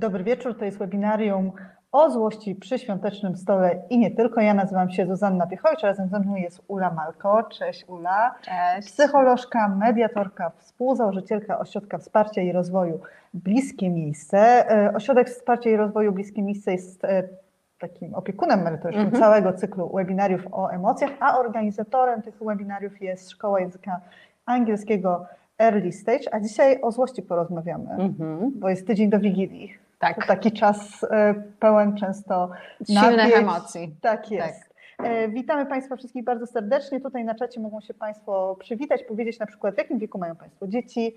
Dobry wieczór, to jest webinarium o złości przy świątecznym stole i nie tylko. Ja nazywam się Zuzanna Piechowicz, razem ze mną jest Ula Malko. Cześć Ula. Cześć. Psycholożka, mediatorka, współzałożycielka Ośrodka Wsparcia i Rozwoju Bliskie Miejsce. E, Ośrodek Wsparcia i Rozwoju Bliskie Miejsce jest e, takim opiekunem merytorycznym Mhm. całego cyklu webinariów o emocjach, a organizatorem tych webinariów jest Szkoła Języka Angielskiego Early Stage, a dzisiaj o złości porozmawiamy, Mhm. bo jest tydzień do Wigilii. To Tak, taki czas e, pełen często silnych emocji. Tak jest. E, Witamy Państwa wszystkich bardzo serdecznie. Tutaj na czacie mogą się Państwo przywitać, powiedzieć na przykład w jakim wieku mają Państwo dzieci,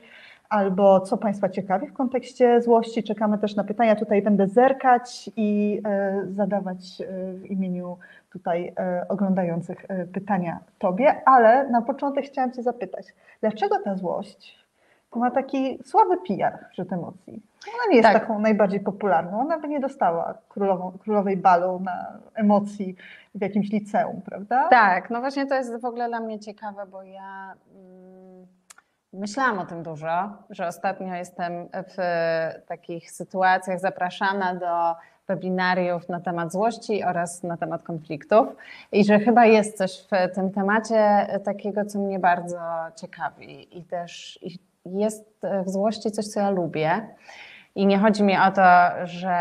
albo co Państwa ciekawi w kontekście złości. Czekamy też na pytania. Tutaj będę zerkać i e, zadawać w imieniu tutaj oglądających pytania Tobie, ale na początek chciałam Cię zapytać, dlaczego ta złość ma taki słaby PR wśród emocji? Ona nie jest Tak. taką najbardziej popularną. Ona by nie dostała królową, królowej balu na emocji w jakimś liceum, prawda? Tak, no właśnie to jest w ogóle dla mnie ciekawe, bo ja mm, myślałam o tym dużo, że ostatnio jestem w takich sytuacjach zapraszana do webinariów na temat złości oraz na temat konfliktów i że chyba jest coś w tym temacie takiego, co mnie bardzo ciekawi i też i jest w złości coś, co ja lubię. I nie chodzi mi o to, że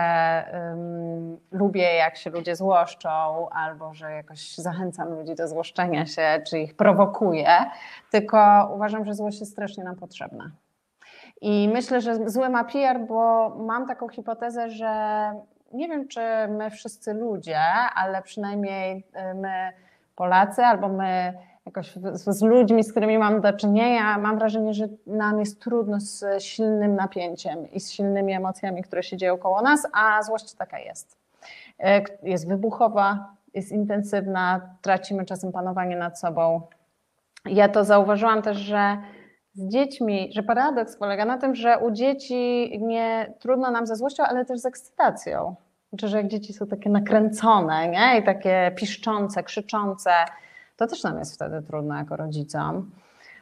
ym, lubię, jak się ludzie złoszczą, albo że jakoś zachęcam ludzi do złoszczenia się, czy ich prowokuję, tylko uważam, że złość jest strasznie nam potrzebna. I myślę, że zły ma PR, bo mam taką hipotezę, że nie wiem, czy my wszyscy ludzie, ale przynajmniej y, my Polacy, albo my jakoś z, z ludźmi, z którymi mam do czynienia, mam wrażenie, że nam jest trudno z silnym napięciem i z silnymi emocjami, które się dzieją koło nas, a złość taka jest. E, Jest wybuchowa, jest intensywna, tracimy czasem panowanie nad sobą. Ja to zauważyłam też, że z dziećmi, że paradoks polega na tym, że u dzieci nie trudno nam ze złością, ale też z ekscytacją. Znaczy, że jak dzieci są takie nakręcone nie? i takie piszczące, krzyczące, to też nam jest wtedy trudno jako rodzicom.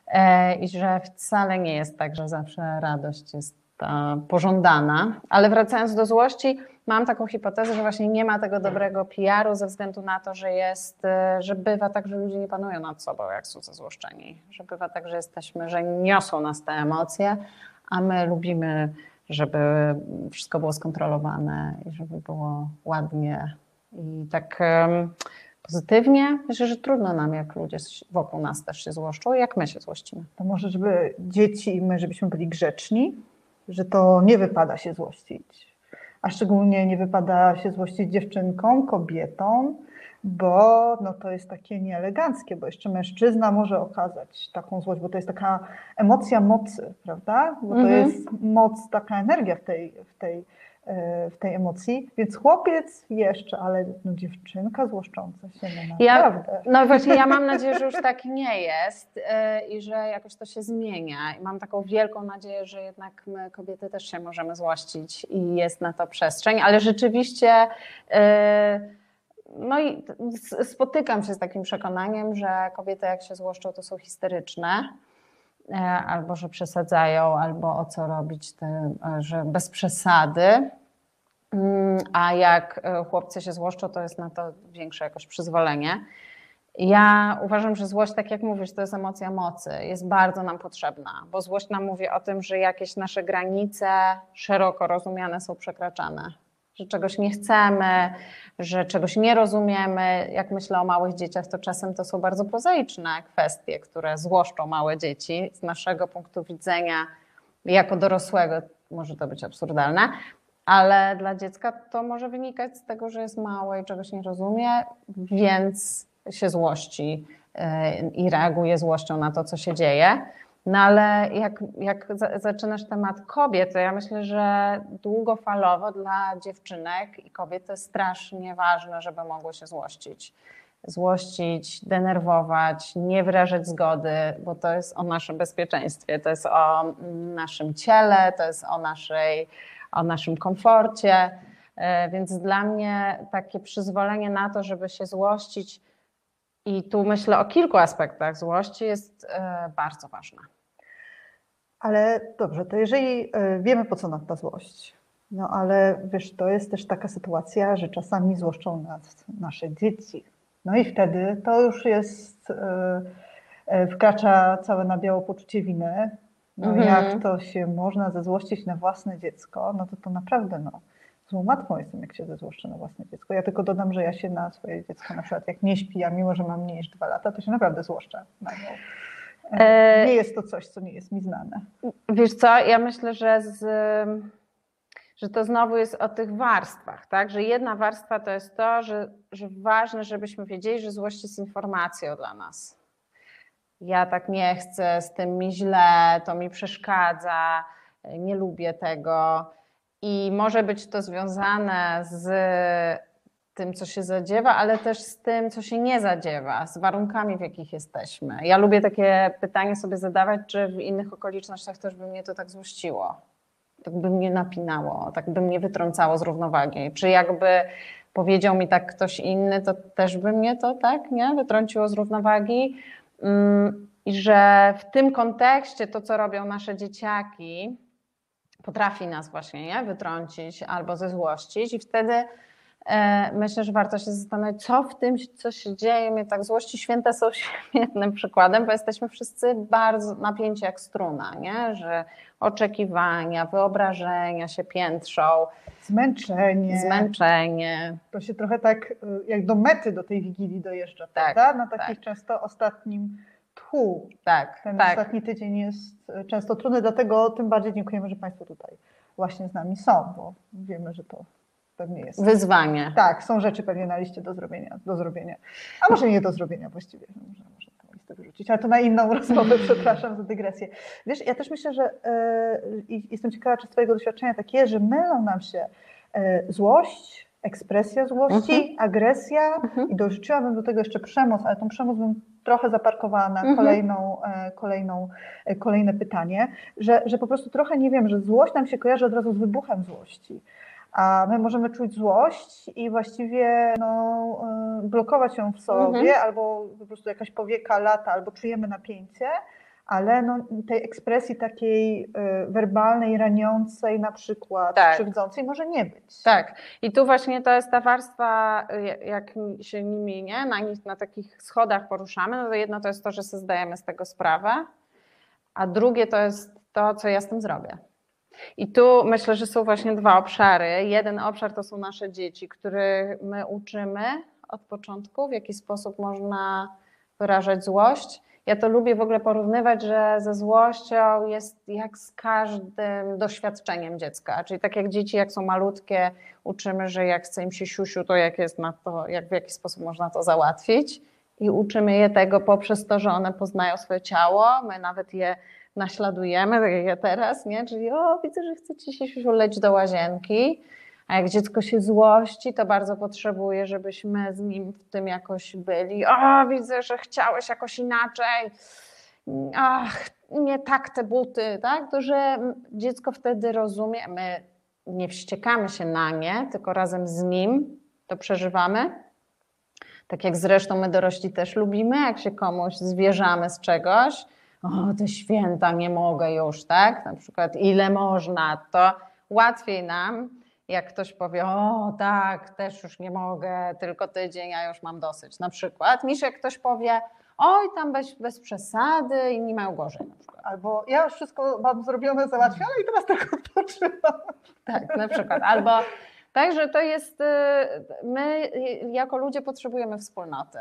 E, I że wcale nie jest tak, że zawsze radość jest ta pożądana. Ale wracając do złości, mam taką hipotezę, że właśnie nie ma tego dobrego PR-u ze względu na to, że jest, e, że bywa tak, że ludzie nie panują nad sobą, jak są zezłoszczeni. Że bywa tak, że jesteśmy, że niosą nas te emocje, a my lubimy, żeby wszystko było skontrolowane i żeby było ładnie i tak em, pozytywnie. Myślę, że trudno nam, jak ludzie wokół nas też się złoszczą, jak my się złościmy. To może, żeby dzieci i my, żebyśmy byli grzeczni, że to nie wypada się złościć. A szczególnie nie wypada się złościć dziewczynkom, kobietom, bo no to jest takie nieeleganckie, bo jeszcze mężczyzna może okazać taką złość, bo to jest taka emocja mocy, prawda? Bo to Mhm. jest moc, taka energia w tej, w tej, w tej emocji. Więc chłopiec jeszcze, ale no dziewczynka złoszcząca się, no Ja, naprawdę. no właśnie, ja mam nadzieję, że już tak nie jest yy, i że jakoś to się zmienia. I mam taką wielką nadzieję, że jednak my kobiety też się możemy złościć i jest na to przestrzeń, ale rzeczywiście yy, no i spotykam się z takim przekonaniem, że kobiety jak się złoszczą, to są histeryczne. E, Albo że przesadzają, albo o co robić, te, e, że bez przesady. Mm, A jak e, chłopcy się złoszczą, to jest na to większe jakoś przyzwolenie. Ja uważam, że złość, tak jak mówisz, to jest emocja mocy, jest bardzo nam potrzebna, bo złość nam mówi o tym, że jakieś nasze granice szeroko rozumiane są przekraczane, że czegoś nie chcemy, że czegoś nie rozumiemy. Jak myślę o małych dzieciach, to czasem to są bardzo prozaiczne kwestie, które złoszczą małe dzieci. Z naszego punktu widzenia, jako dorosłego, może to być absurdalne, ale dla dziecka to może wynikać z tego, że jest małe i czegoś nie rozumie, więc się złości yy, i reaguje złością na to, co się dzieje. No ale jak, jak za- zaczynasz temat kobiet, to ja myślę, że długofalowo dla dziewczynek i kobiet to jest strasznie ważne, żeby mogły się złościć. Złościć, denerwować, nie wyrażać zgody, bo to jest o naszym bezpieczeństwie, to jest o naszym ciele, to jest o naszej o naszym komforcie. E, Więc dla mnie takie przyzwolenie na to, żeby się złościć, i tu myślę o kilku aspektach złości, jest e, bardzo ważne. Ale dobrze, to jeżeli e, wiemy, po co nam ta złość, No ale wiesz, to jest też taka sytuacja, że czasami złoszczą nas nasze dzieci. No i wtedy to już jest, e, wkracza całe na biało poczucie winy. No Mhm. jak to się można zezłościć na własne dziecko, no to to naprawdę no, złą matką jestem, jak się zezłoszczę na własne dziecko. Ja tylko dodam, że ja się na swoje dziecko na przykład jak nie śpi, a mimo, że mam mniej niż dwa lata, to się naprawdę złoszczę na nią. E, E, Nie jest to coś, co nie jest mi znane. Wiesz co, ja myślę, że, z, że to znowu jest o tych warstwach, tak? Że jedna warstwa to jest to, że, że ważne, żebyśmy wiedzieli, że złość jest informacją dla nas. Ja tak nie chcę, z tym mi źle, to mi przeszkadza, nie lubię tego. I może być to związane z tym, co się zadziewa, ale też z tym, co się nie zadziewa, z warunkami, w jakich jesteśmy. Ja lubię takie pytanie sobie zadawać, czy w innych okolicznościach też by mnie to tak złościło, tak by mnie napinało, tak by mnie wytrącało z równowagi. Czy jakby powiedział mi tak ktoś inny, to też by mnie to tak nie wytrąciło z równowagi. Mm, I że w tym kontekście to, co robią nasze dzieciaki, potrafi nas właśnie nie, wytrącić albo zezłościć i wtedy e, myślę, że warto się zastanowić, co w tym, co się dzieje, mnie tak złości. Święta są świetnym przykładem, bo jesteśmy wszyscy bardzo napięci jak struna, nie? że oczekiwania, wyobrażenia się piętrzą, Zmęczenie. zmęczenie. To się trochę tak y, jak do mety do tej Wigilii dojeżdża, Tak, prawda? Na takich tak. często ostatnim Tak, Ten tak. ostatni tydzień jest y, często trudny, dlatego tym bardziej dziękujemy, że Państwo tutaj właśnie z nami są, bo wiemy, że to pewnie jest. Wyzwanie. Tak, są rzeczy pewnie na liście do zrobienia, do zrobienia. A może nie do zrobienia właściwie, no może, może tę listę wyrzucić, ale to na inną rozmowę, przepraszam za dygresję. Wiesz, ja też myślę, że e, i jestem ciekawa, czy z Twojego doświadczenia tak jest, że mylą nam się e, złość, ekspresja złości, agresja i dorzuciłabym do tego jeszcze przemoc, ale tą przemoc bym trochę zaparkowała na Mhm. kolejną, e, kolejną, e, kolejne pytanie, że, że po prostu trochę nie wiem, że złość nam się kojarzy od razu z wybuchem złości. A my możemy czuć złość i właściwie no, y, blokować ją w sobie, Mhm. albo po prostu jakaś powieka lata, albo czujemy napięcie, ale no, tej ekspresji takiej y, werbalnej, raniącej na przykład, Tak. krzywdzącej może nie być. Tak. I tu właśnie to jest ta warstwa, y, jak się nimi, nie, na, nich, na takich schodach poruszamy, no to jedno to jest to, że sobie zdajemy z tego sprawę, a drugie to jest to, co ja z tym zrobię. I tu myślę, że są właśnie dwa obszary. Jeden obszar to są nasze dzieci, których my uczymy od początku, w jaki sposób można wyrażać złość. Ja to lubię w ogóle porównywać, że ze złością jest jak z każdym doświadczeniem dziecka. Czyli tak jak dzieci, jak są malutkie, uczymy, że jak chce im się siusiu, to jak jest na to, jak w jaki sposób można to załatwić. I uczymy je tego poprzez to, że one poznają swoje ciało. My nawet je naśladujemy, tak jak ja teraz, nie? Czyli o, widzę, że chcecie się siusiu leć do łazienki. A jak dziecko się złości, to bardzo potrzebuje, żebyśmy z nim w tym jakoś byli. O, widzę, że chciałeś jakoś inaczej. Ach, nie tak te buty, tak? To, że dziecko wtedy rozumie, my nie wściekamy się na nie, tylko razem z nim to przeżywamy. Tak jak zresztą my dorośli też lubimy, jak się komuś zwierzamy z czegoś. O, te święta nie mogę już, tak? Na przykład, ile można, to łatwiej nam, jak ktoś powie, o tak, też już nie mogę, tylko tydzień, ja już mam dosyć, na przykład, niż jak ktoś powie, oj, tam bez, bez przesady, inni mają gorzej na przykład. Albo ja już wszystko mam zrobione, załatwione i teraz tylko odpoczywam. Tak, na przykład. Albo Także to jest, y, my jako ludzie potrzebujemy wspólnoty.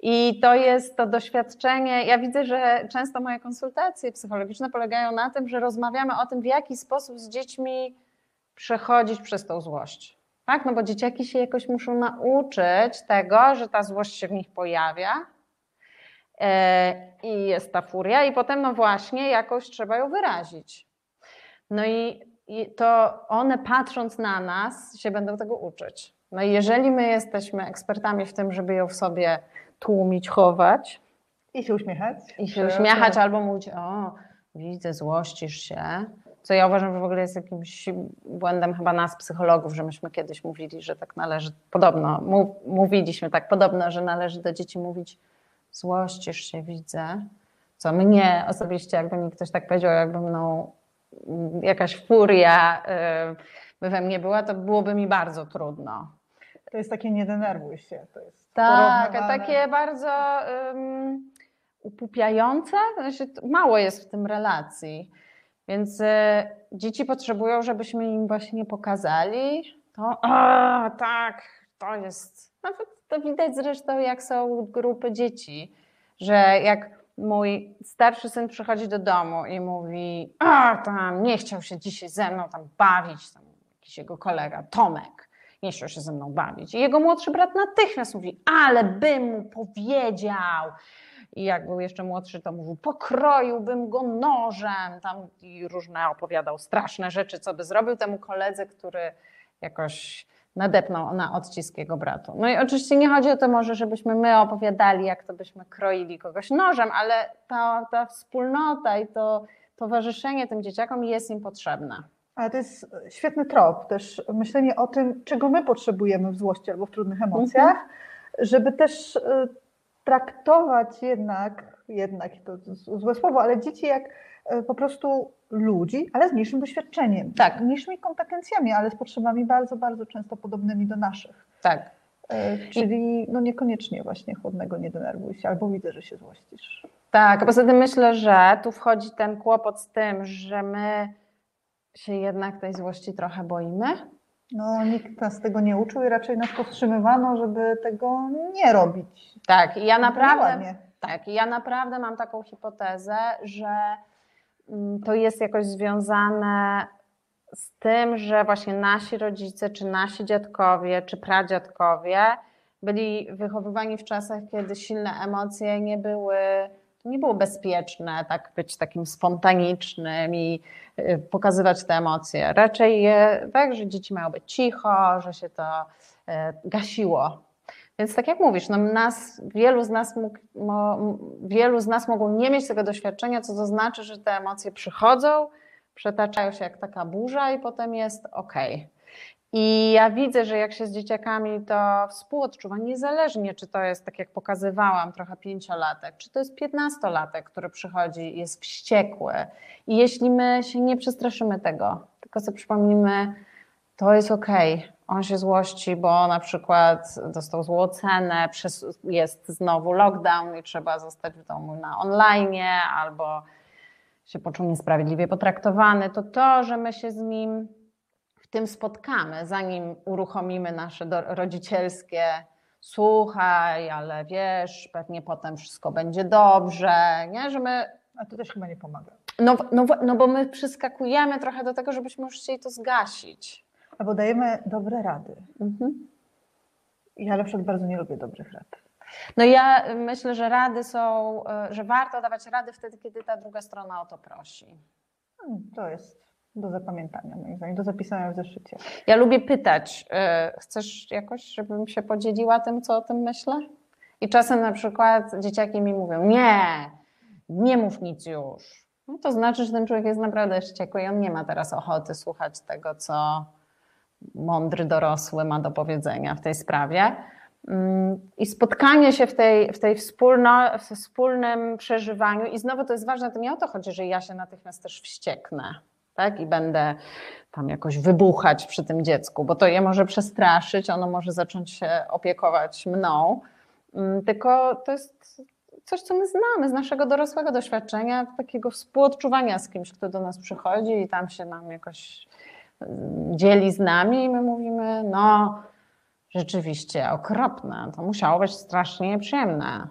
I to jest to doświadczenie. Ja widzę, że często moje konsultacje psychologiczne polegają na tym, że rozmawiamy o tym, w jaki sposób z dziećmi przechodzić przez tą złość. Tak? No bo dzieciaki się jakoś muszą nauczyć tego, że ta złość się w nich pojawia e, i jest ta furia, i potem, no właśnie, jakoś trzeba ją wyrazić. No i i to one patrząc na nas się będą tego uczyć. No i jeżeli my jesteśmy ekspertami w tym, żeby ją w sobie tłumić, chować I się uśmiechać. i się uśmiechać albo mówić, o widzę, złościsz się, co ja uważam, że w ogóle jest jakimś błędem chyba nas, psychologów, że myśmy kiedyś mówili, że tak należy, podobno, mów, mówiliśmy tak podobno, że należy do dzieci mówić złościsz się, widzę, co mnie osobiście, jakby mi ktoś tak powiedział, jakby mną mm, jakaś furia by we mnie była, to byłoby mi bardzo trudno. To jest takie nie denerwuj się. To jest Tak, takie bardzo um, upupiające, znaczy, mało jest w tym relacji. Więc e, dzieci potrzebują, żebyśmy im właśnie pokazali to, a tak, to jest. Nawet to widać zresztą, jak są grupy dzieci, że jak mój starszy syn przychodzi do domu i mówi, a tam nie chciał się dzisiaj ze mną tam bawić, tam jakiś jego kolega, Tomek, nie chciał się ze mną bawić. I jego młodszy brat natychmiast mówi, ale bym mu powiedział. I jak był jeszcze młodszy, to mówił, pokroiłbym go nożem, tam i różne opowiadał straszne rzeczy, co by zrobił temu koledze, który jakoś nadepnął na odcisk jego bratu. No i oczywiście nie chodzi o to może, żebyśmy my opowiadali, jak to byśmy kroili kogoś nożem, ale ta, ta wspólnota i to towarzyszenie tym dzieciakom jest im potrzebne. Ale to jest świetny trop, też myślenie o tym, czego my potrzebujemy w złości albo w trudnych emocjach, żeby też y, traktować jednak, jednak to złe słowo, ale dzieci jak y, po prostu ludzi, ale z mniejszym doświadczeniem, Tak. mniejszymi kompetencjami, ale z potrzebami bardzo, bardzo często podobnymi do naszych. Tak. Y, Czyli no niekoniecznie właśnie chłodnego nie denerwuj się, albo widzę, że się złościsz. Tak, a poza tym myślę, że tu wchodzi ten kłopot z tym, że my się jednak tej złości trochę boimy. No nikt nas tego nie uczył i raczej nas powstrzymywano, żeby tego nie robić. Tak, i ja naprawdę, Ładnie. tak, i ja naprawdę mam taką hipotezę, że mm, to jest jakoś związane z tym, że właśnie nasi rodzice, czy nasi dziadkowie, czy pradziadkowie byli wychowywani w czasach, kiedy silne emocje nie były, nie było bezpieczne, tak być takim spontanicznym i y, pokazywać te emocje. Raczej je, tak, że dzieci mają być cicho, że się to y, gasiło. Więc tak jak mówisz, no nas, wielu, z nas mógł, mo, wielu z nas mogło nie mieć tego doświadczenia, co to znaczy, że te emocje przychodzą, przetaczają się jak taka burza i potem jest ok. I ja widzę, że jak się z dzieciakami to współodczuwa, niezależnie czy to jest, tak jak pokazywałam, trochę pięciolatek, czy to jest piętnastolatek, który przychodzi i jest wściekły. I jeśli my się nie przestraszymy tego, tylko sobie przypomnimy, to jest okej. On się złości, bo na przykład dostał złą cenę, jest znowu lockdown i trzeba zostać w domu na online, albo się poczuł niesprawiedliwie potraktowany, to to, że my się z nim tym spotkamy, zanim uruchomimy nasze rodzicielskie słuchaj, ale wiesz, pewnie potem wszystko będzie dobrze, nie? Że my A to też chyba nie pomaga. no, no, no bo my przyskakujemy trochę do tego, żebyśmy już chcieli to zgasić. Albo dajemy dobre rady. Mhm. Ja na przykład bardzo nie lubię dobrych rad. No ja myślę, że rady są, e, że warto dawać rady wtedy, kiedy ta druga strona o to prosi. Hmm, To jest do zapamiętania, moim zdaniem, do zapisania w zeszycie. Ja lubię pytać, e, chcesz jakoś, żebym się podzieliła tym, co o tym myślę? I czasem na przykład dzieciaki mi mówią, nie, nie mów nic już. No to znaczy, że ten człowiek jest naprawdę wściekły i on nie ma teraz ochoty słuchać tego, co mądry dorosły ma do powiedzenia w tej sprawie. Mm, I spotkanie się w, tej, w, tej wspólno, w wspólnym przeżywaniu, i znowu to jest ważne, to nie o to chodzi, że ja się natychmiast też wścieknę tak? i będę tam jakoś wybuchać przy tym dziecku, bo to je może przestraszyć, ono może zacząć się opiekować mną, Mm, tylko to jest coś, co my znamy z naszego dorosłego doświadczenia, takiego współodczuwania z kimś, kto do nas przychodzi i tam się nam jakoś mm, dzieli z nami i my mówimy, no rzeczywiście okropne, to musiało być strasznie nieprzyjemne.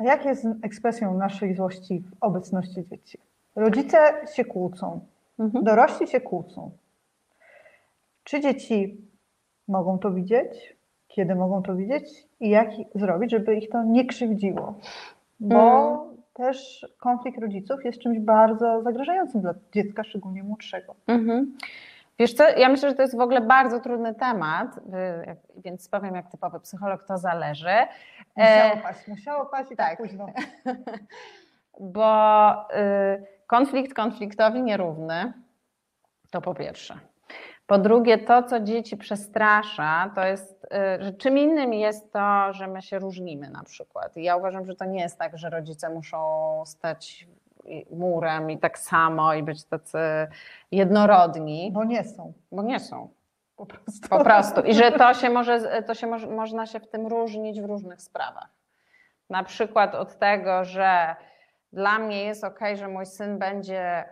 A jak jest ekspresją naszej złości w obecności dzieci? Rodzice się kłócą, Mhm. dorośli się kłócą. Czy dzieci mogą to widzieć? Kiedy mogą to widzieć? I jak zrobić, żeby ich to nie krzywdziło? Bo Mm. też konflikt rodziców jest czymś bardzo zagrażającym dla dziecka, szczególnie młodszego. Mhm. Wiesz co, ja myślę, że to jest w ogóle bardzo trudny temat, y, więc powiem jak typowy psycholog, to zależy. Musiało E, paść, musiało paść i tak, tak. późno. bo y, konflikt konfliktowi nierówny, to po pierwsze. Po drugie, to, co dzieci przestrasza, to jest, y, że czym innym jest to, że my się różnimy na przykład. I ja uważam, że to nie jest tak, że rodzice muszą stać murem i tak samo i być tacy jednorodni, Bo nie są. bo nie są. Po prostu. Po prostu. I że to się może, to się może, można się w tym różnić w różnych sprawach. Na przykład od tego, że dla mnie jest ok, że mój syn będzie,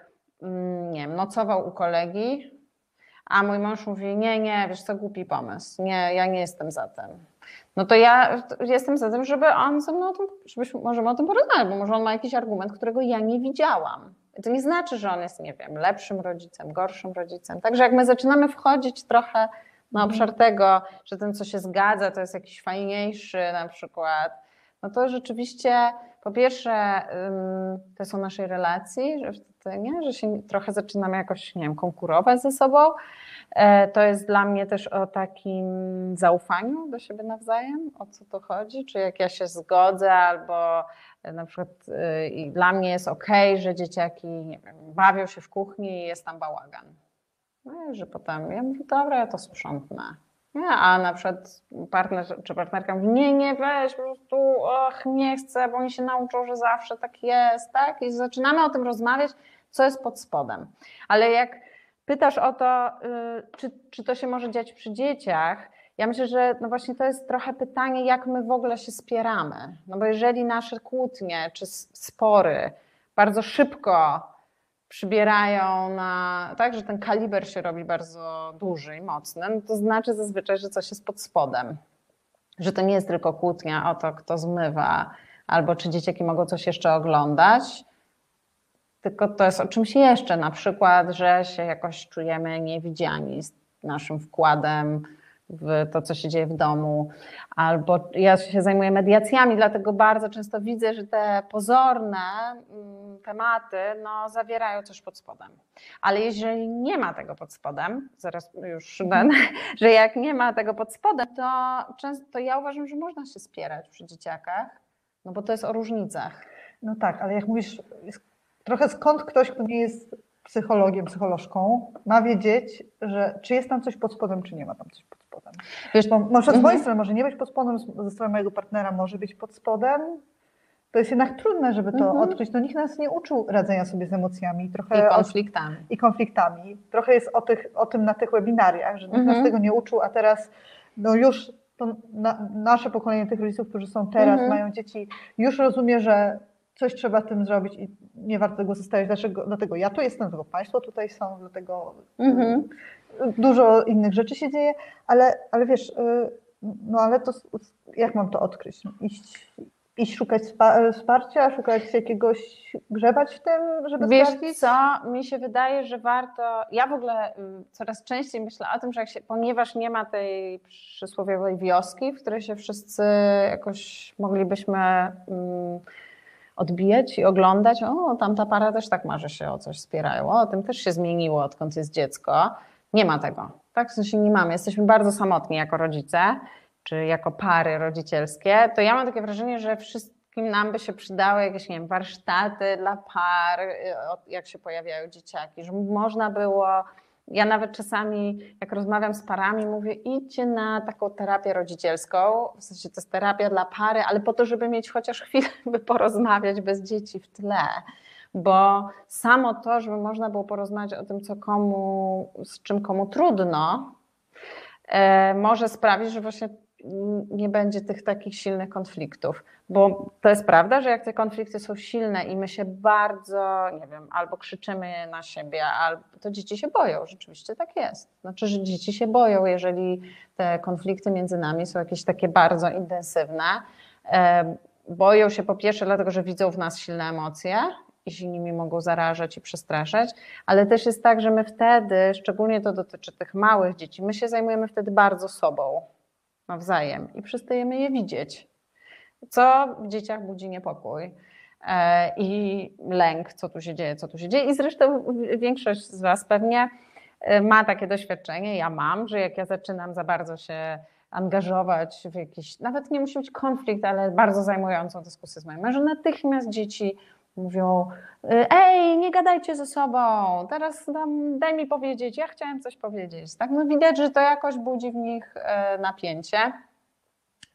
mm, nie wiem, nocował u kolegi, a mój mąż mówi, nie, nie, wiesz co, głupi pomysł, nie, ja nie jestem za tym. No to ja jestem za tym, żeby on ze mną o tym, żebyśmy, możemy o tym porozmawiać, bo może on ma jakiś argument, którego ja nie widziałam. I to nie znaczy, że on jest, nie wiem, lepszym rodzicem, gorszym rodzicem. Także jak my zaczynamy wchodzić trochę na obszar tego, że ten, co się zgadza, to jest jakiś fajniejszy na przykład, no to rzeczywiście po pierwsze to są naszej relacji, że nie, że się trochę zaczynamy jakoś, nie wiem, konkurować ze sobą. E, to jest dla mnie też o takim zaufaniu do siebie nawzajem, o co to chodzi, czy jak ja się zgodzę, albo e, na przykład y, i dla mnie jest ok, że dzieciaki nie wiem, bawią się w kuchni i jest tam bałagan. No że potem ja mówię, dobra, ja to sprzątnę. Nie, a na przykład partner czy partnerka mówi, nie, nie, weź, po prostu, och, nie chcę, bo oni się nauczą, że zawsze tak jest, tak? I zaczynamy o tym rozmawiać, co jest pod spodem. Ale jak pytasz o to, y, czy, czy to się może dziać przy dzieciach, ja myślę, że no właśnie to jest trochę pytanie, jak my w ogóle się spieramy. No bo jeżeli nasze kłótnie czy spory bardzo szybko przybierają na, tak, że ten kaliber się robi bardzo duży i mocny, no to znaczy zazwyczaj, że coś jest pod spodem. Że to nie jest tylko kłótnia o to, kto zmywa, albo czy dzieciaki mogą coś jeszcze oglądać, tylko to jest o czymś jeszcze, na przykład, że się jakoś czujemy niewidziani z naszym wkładem w to, co się dzieje w domu, albo ja się zajmuję mediacjami, dlatego bardzo często widzę, że te pozorne mm, tematy no, zawierają coś pod spodem. Ale jeżeli nie ma tego pod spodem, zaraz już ten, że jak nie ma tego pod spodem, to często ja uważam, że można się spierać przy dzieciakach, no bo to jest o różnicach. No tak, ale jak mówisz, trochę skąd ktoś, kto nie jest psychologiem, psycholożką, ma wiedzieć, że czy jest tam coś pod spodem, czy nie ma tam coś pod spodem. Wiesz, bo może z mojej Mhm. strony może nie być pod spodem, ze strony mojego partnera może być pod spodem. To jest jednak trudne, żeby to Mhm. odkryć. No nikt nas nie uczył radzenia sobie z emocjami. Trochę I o- konfliktami. i konfliktami. Trochę jest o, tych, o tym na tych webinariach, że nikt nas Mhm. tego nie uczył, a teraz no już to na, nasze pokolenie tych rodziców, którzy są teraz, Mhm. mają dzieci, już rozumie, że coś trzeba tym zrobić i nie warto tego zostawiać. Dlaczego? Dlatego ja tu jestem, dlatego Państwo tutaj są, dlatego Mhm. dużo innych rzeczy się dzieje, ale, ale wiesz, y, no ale to jak mam to odkryć? Iść, iść szukać spa- wsparcia, szukać jakiegoś, grzebać w tym, żeby Wiesz sprawdzić? co, mi się wydaje, że warto, ja w ogóle coraz częściej myślę o tym, że się, ponieważ nie ma tej przysłowiowej wioski, w której się wszyscy jakoś moglibyśmy mm, odbijać i oglądać, o tamta para też tak ma, że się o coś spierają, o tym też się zmieniło odkąd jest dziecko. Nie ma tego, tak? W sensie nie mamy, jesteśmy bardzo samotni jako rodzice, czy jako pary rodzicielskie, to ja mam takie wrażenie, że wszystkim nam by się przydały jakieś, nie wiem, warsztaty dla par, y, jak się pojawiają dzieciaki, żeby można było, ja nawet czasami, jak rozmawiam z parami, mówię, idźcie na taką terapię rodzicielską, w sensie to jest terapia dla pary, ale po to, żeby mieć chociaż chwilę, by porozmawiać bez dzieci w tle. Bo samo to, żeby można było porozmawiać o tym, co komu, z czym komu trudno, e, może sprawić, że właśnie nie będzie tych takich silnych konfliktów. Bo to jest prawda, że jak te konflikty są silne i my się bardzo, nie wiem, albo krzyczymy na siebie, albo to dzieci się boją. Rzeczywiście tak jest. Znaczy, że dzieci się boją, jeżeli te konflikty między nami są jakieś takie bardzo intensywne. Boją się po pierwsze dlatego, że widzą w nas silne emocje i się nimi mogą zarażać i przestraszać, ale też jest tak, że my wtedy, szczególnie to dotyczy tych małych dzieci, my się zajmujemy wtedy bardzo sobą nawzajem i przestajemy je widzieć, co w dzieciach budzi niepokój e, i lęk, co tu się dzieje, co tu się dzieje. I zresztą większość z Was pewnie e, ma takie doświadczenie, ja mam, że jak ja zaczynam za bardzo się angażować w jakiś, nawet nie musi być konflikt, ale bardzo zajmującą dyskusję z moim mężem, natychmiast dzieci mówią, ej, nie gadajcie ze sobą, teraz dam, daj mi powiedzieć, ja chciałem coś powiedzieć. Tak? No widać, że to jakoś budzi w nich e, napięcie.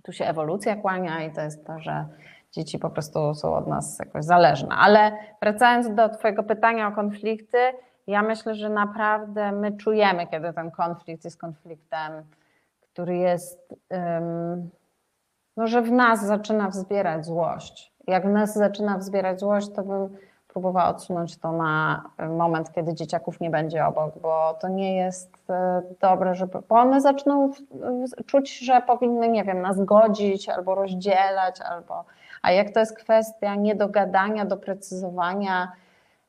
Tu się ewolucja kłania i to jest to, że dzieci po prostu są od nas jakoś zależne. Ale wracając do Twojego pytania o konflikty, ja myślę, że naprawdę my czujemy, kiedy ten konflikt jest konfliktem, który jest, no, że w nas zaczyna wzbierać złość. Jak nas zaczyna wzbierać złość, to bym próbowała odsunąć to na moment, kiedy dzieciaków nie będzie obok, bo to nie jest e, dobre, żeby, bo one zaczną czuć, że powinny, nie wiem, nas godzić albo rozdzielać, albo, a jak to jest kwestia niedogadania, doprecyzowania,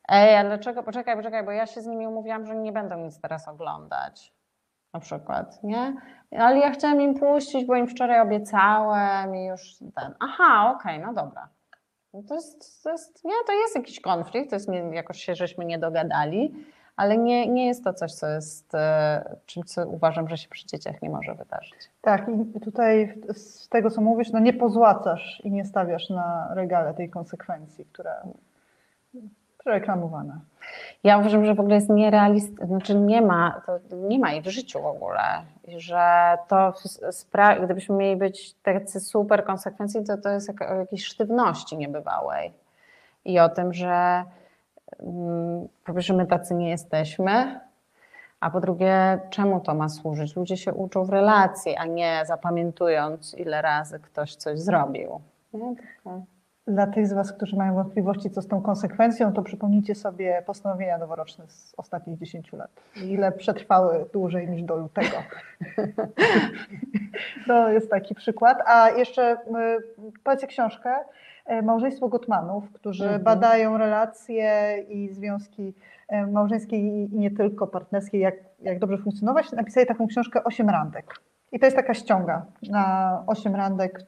ej, ale dlaczego, poczekaj, poczekaj, bo ja się z nimi umówiłam, że nie będą nic teraz oglądać, na przykład, nie? Ale ja chciałam im puścić, bo im wczoraj obiecałem i już ten, aha, okej, okay, no dobra. No to jest, to jest, nie, to jest jakiś konflikt, to jest nie, jakoś się żeśmy nie dogadali, ale nie, nie jest to coś, co jest e, czymś, co uważam, że się przy dzieciach nie może wydarzyć. Tak, i tutaj z tego, co mówisz, no nie pozłacasz i nie stawiasz na regale tej konsekwencji, która reklamowana. Ja uważam, że w ogóle jest nierealistyczne, znaczy nie ma, to nie ma jej w życiu w ogóle, że to spra- gdybyśmy mieli być tacy super konsekwencji, to to jest o jakiejś sztywności niebywałej i o tym, że mm, po pierwsze my tacy nie jesteśmy, a po drugie, czemu to ma służyć? Ludzie się uczą w relacji, a nie zapamiętując, ile razy ktoś coś zrobił. Nie? Dla tych z Was, którzy mają wątpliwości, co z tą konsekwencją, to przypomnijcie sobie postanowienia noworoczne z ostatnich 10 lat. Ile przetrwały dłużej niż do lutego. to jest taki przykład. A jeszcze powiedzcie książkę e, Małżeństwo Gutmanów, którzy mhm. badają relacje i związki e, małżeńskie i nie tylko partnerskie, jak, jak dobrze funkcjonować. Napisali taką książkę Osiem randek. I to jest taka ściąga na osiem randek,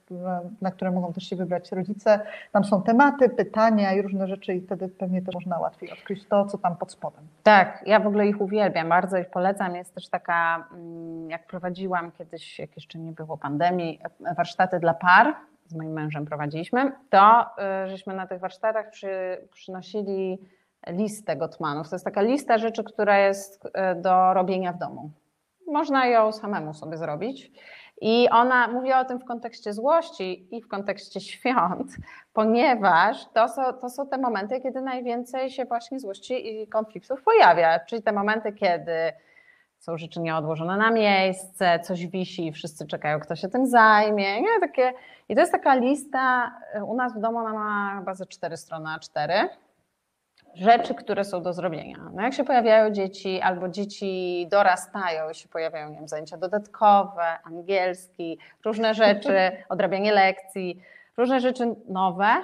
na które mogą też się wybrać rodzice. Tam są tematy, pytania i różne rzeczy i wtedy pewnie też można łatwiej odkryć to, co tam pod spodem. Tak, ja w ogóle ich uwielbiam, bardzo ich polecam. Jest też taka, mm, jak prowadziłam kiedyś, jak jeszcze nie było pandemii, warsztaty dla par, z moim mężem prowadziliśmy, to y, żeśmy na tych warsztatach przy, przynosili listę Gottmanów. To jest taka lista rzeczy, która jest y, do robienia w domu. Można ją samemu sobie zrobić. I ona mówi o tym w kontekście złości i w kontekście świąt, ponieważ to są, to są te momenty, kiedy najwięcej się właśnie złości i konfliktów pojawia. Czyli te momenty, kiedy są rzeczy nieodłożone na miejsce, coś wisi i wszyscy czekają, kto się tym zajmie. Nie, takie, I to jest taka lista, u nas w domu ona ma chyba ze cztery strony A4 rzeczy, które są do zrobienia. No jak się pojawiają dzieci, albo dzieci dorastają i się pojawiają nie wiem, zajęcia dodatkowe, angielski, różne rzeczy, odrabianie lekcji, różne rzeczy nowe,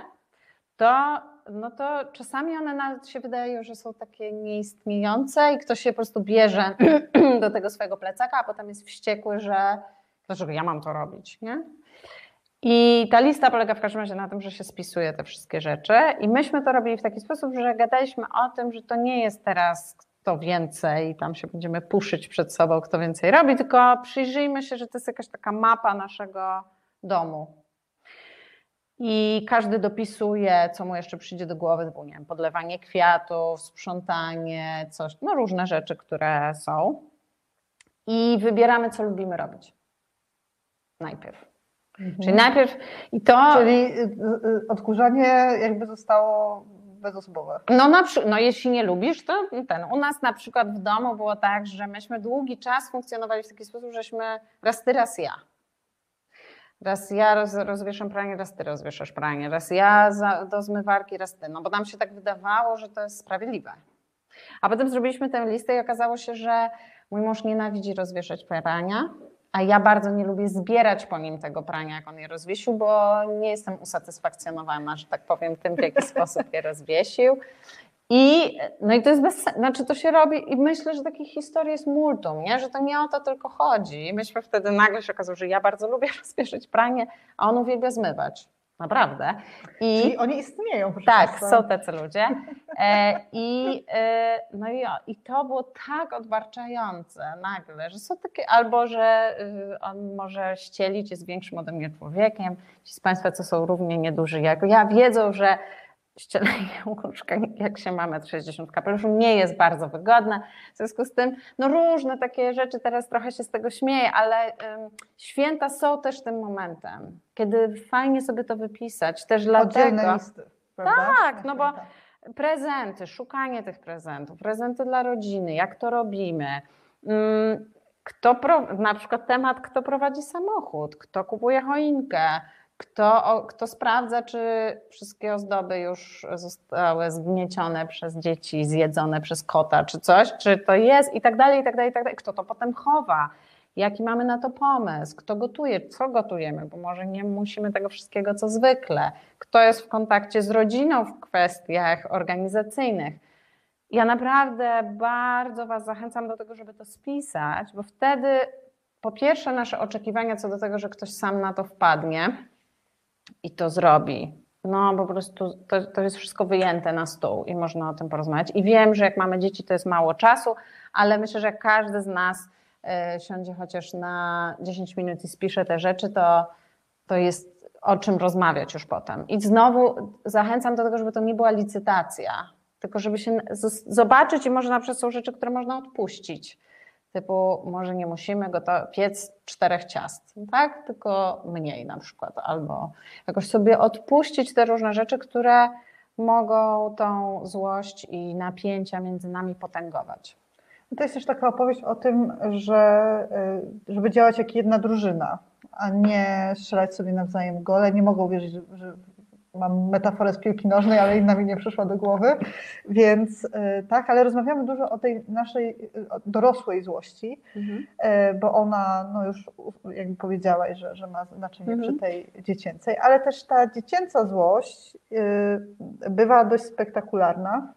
to, no to czasami one nawet się wydają, że są takie nieistniejące i ktoś się po prostu bierze do tego swojego plecaka, a potem jest wściekły, że dlaczego ja mam to robić, nie? I ta lista polega w każdym razie na tym, że się spisuje te wszystkie rzeczy. I myśmy to robili w taki sposób, że gadaliśmy o tym, że to nie jest teraz kto więcej, tam się będziemy puszyć przed sobą, kto więcej robi, tylko przyjrzyjmy się, że to jest jakaś taka mapa naszego domu. I każdy dopisuje, co mu jeszcze przyjdzie do głowy, typu, nie wiem, podlewanie kwiatów, sprzątanie, coś, no różne rzeczy, które są. I wybieramy, co lubimy robić. Najpierw. Mhm. Czyli najpierw i to. Czyli y, y, odkurzanie jakby zostało bezosobowe. No, na no jeśli nie lubisz, to ten. U nas na przykład w domu było tak, że myśmy długi czas funkcjonowali w taki sposób, żeśmy raz ty, raz ja. Raz ja roz, rozwieszam pranie, raz ty rozwieszasz pranie, raz ja za, do zmywarki, raz ty. No bo nam się tak wydawało, że to jest sprawiedliwe. A potem zrobiliśmy tę listę i okazało się, że mój mąż nienawidzi rozwieszać prania, a ja bardzo nie lubię zbierać po nim tego prania, jak on je rozwiesił, bo nie jestem usatysfakcjonowana, że tak powiem, tym, w jaki sposób je rozwiesił. I, no i to jest bez znaczy to się robi i myślę, że takich historii jest multum, nie? że to nie o to tylko chodzi. I myśmy wtedy nagle się okazało, że ja bardzo lubię rozwieszać pranie, a on uwielbia zmywać. Naprawdę. I, Czyli oni istnieją. Tak, Państwa. są tacy ludzie. E, I, e, no i, I to było tak odbarczające nagle, że są takie, albo że y, on może ścielić, jest większym ode mnie człowiekiem. Ci z Państwa, co są równie nieduży jak ja, wiedzą, że ścielenie łóżka, jak się ma 1,60 m kapeluszu, nie jest bardzo wygodne. W związku z tym, no różne takie rzeczy, teraz trochę się z tego śmieję, ale um, święta są też tym momentem, kiedy fajnie sobie to wypisać, też dlatego... listy, prawda? Tak, no bo prezenty, szukanie tych prezentów, prezenty dla rodziny, jak to robimy. Um, kto pro, na przykład temat, kto prowadzi samochód, kto kupuje choinkę, kto, kto sprawdza, czy wszystkie ozdoby już zostały zgniecione przez dzieci, zjedzone przez kota, czy coś, czy to jest i tak dalej, i tak dalej, i tak dalej. Kto to potem chowa? Jaki mamy na to pomysł? Kto gotuje? Co gotujemy? Bo może nie musimy tego wszystkiego, co zwykle. Kto jest w kontakcie z rodziną w kwestiach organizacyjnych? Ja naprawdę bardzo Was zachęcam do tego, żeby to spisać, bo wtedy po pierwsze nasze oczekiwania co do tego, że ktoś sam na to wpadnie i to zrobi. No, po prostu to, to jest wszystko wyjęte na stół i można o tym porozmawiać. I wiem, że jak mamy dzieci, to jest mało czasu, ale myślę, że jak każdy z nas y, siądzie chociaż na 10 minut i spisze te rzeczy, to, to jest o czym rozmawiać już potem. I znowu zachęcam do tego, żeby to nie była licytacja, tylko żeby się zobaczyć i może na są rzeczy, które można odpuścić. Typu może nie musimy go piec czterech ciast, tak? Tylko mniej na przykład. Albo jakoś sobie odpuścić te różne rzeczy, które mogą tą złość i napięcia między nami potęgować. To jest też taka opowieść o tym, że y, żeby działać jak jedna drużyna, a nie strzelać sobie nawzajem gole. Nie mogą wierzyć, że mam metaforę z piłki nożnej, ale inna mi nie przyszła do głowy, więc y, tak, ale rozmawiamy dużo o tej naszej y, dorosłej złości, mhm. Y, bo ona, no już jakby powiedziałaś, że, że ma znaczenie mhm. przy tej dziecięcej, ale też ta dziecięca złość bywa dość spektakularna.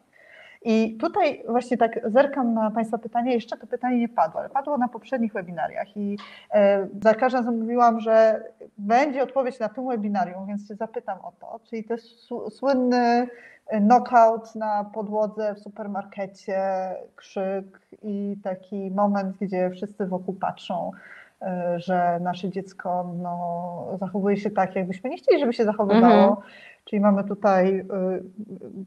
I tutaj właśnie tak zerkam na Państwa pytanie, jeszcze to pytanie nie padło, ale padło na poprzednich webinariach i e, za każdym razem mówiłam, że będzie odpowiedź na tym webinarium, więc Cię zapytam o to, czyli ten słynny knockout na podłodze w supermarkecie, krzyk i taki moment, gdzie wszyscy wokół patrzą, że nasze dziecko no, zachowuje się tak, jakbyśmy nie chcieli, żeby się zachowywało. Mhm. Czyli mamy tutaj y,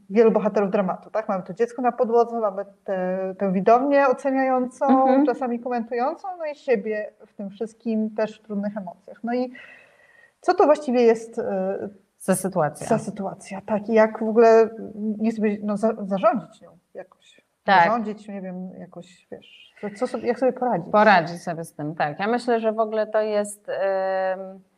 wielu bohaterów dramatu, tak? Mamy to dziecko na podłodze, mamy tę, tę widownię oceniającą, mhm. czasami komentującą, no i siebie w tym wszystkim też w trudnych emocjach. No i co to właściwie jest y, za sytuacja? Za sytuacja, tak. I jak w ogóle nie sobie no, za, zarządzić nią jakoś. Tak. Zarządzić, nie wiem, jakoś, wiesz, co sobie, jak sobie poradzić? Poradzić sobie z tym, tak. Ja myślę, że w ogóle to jest... Yy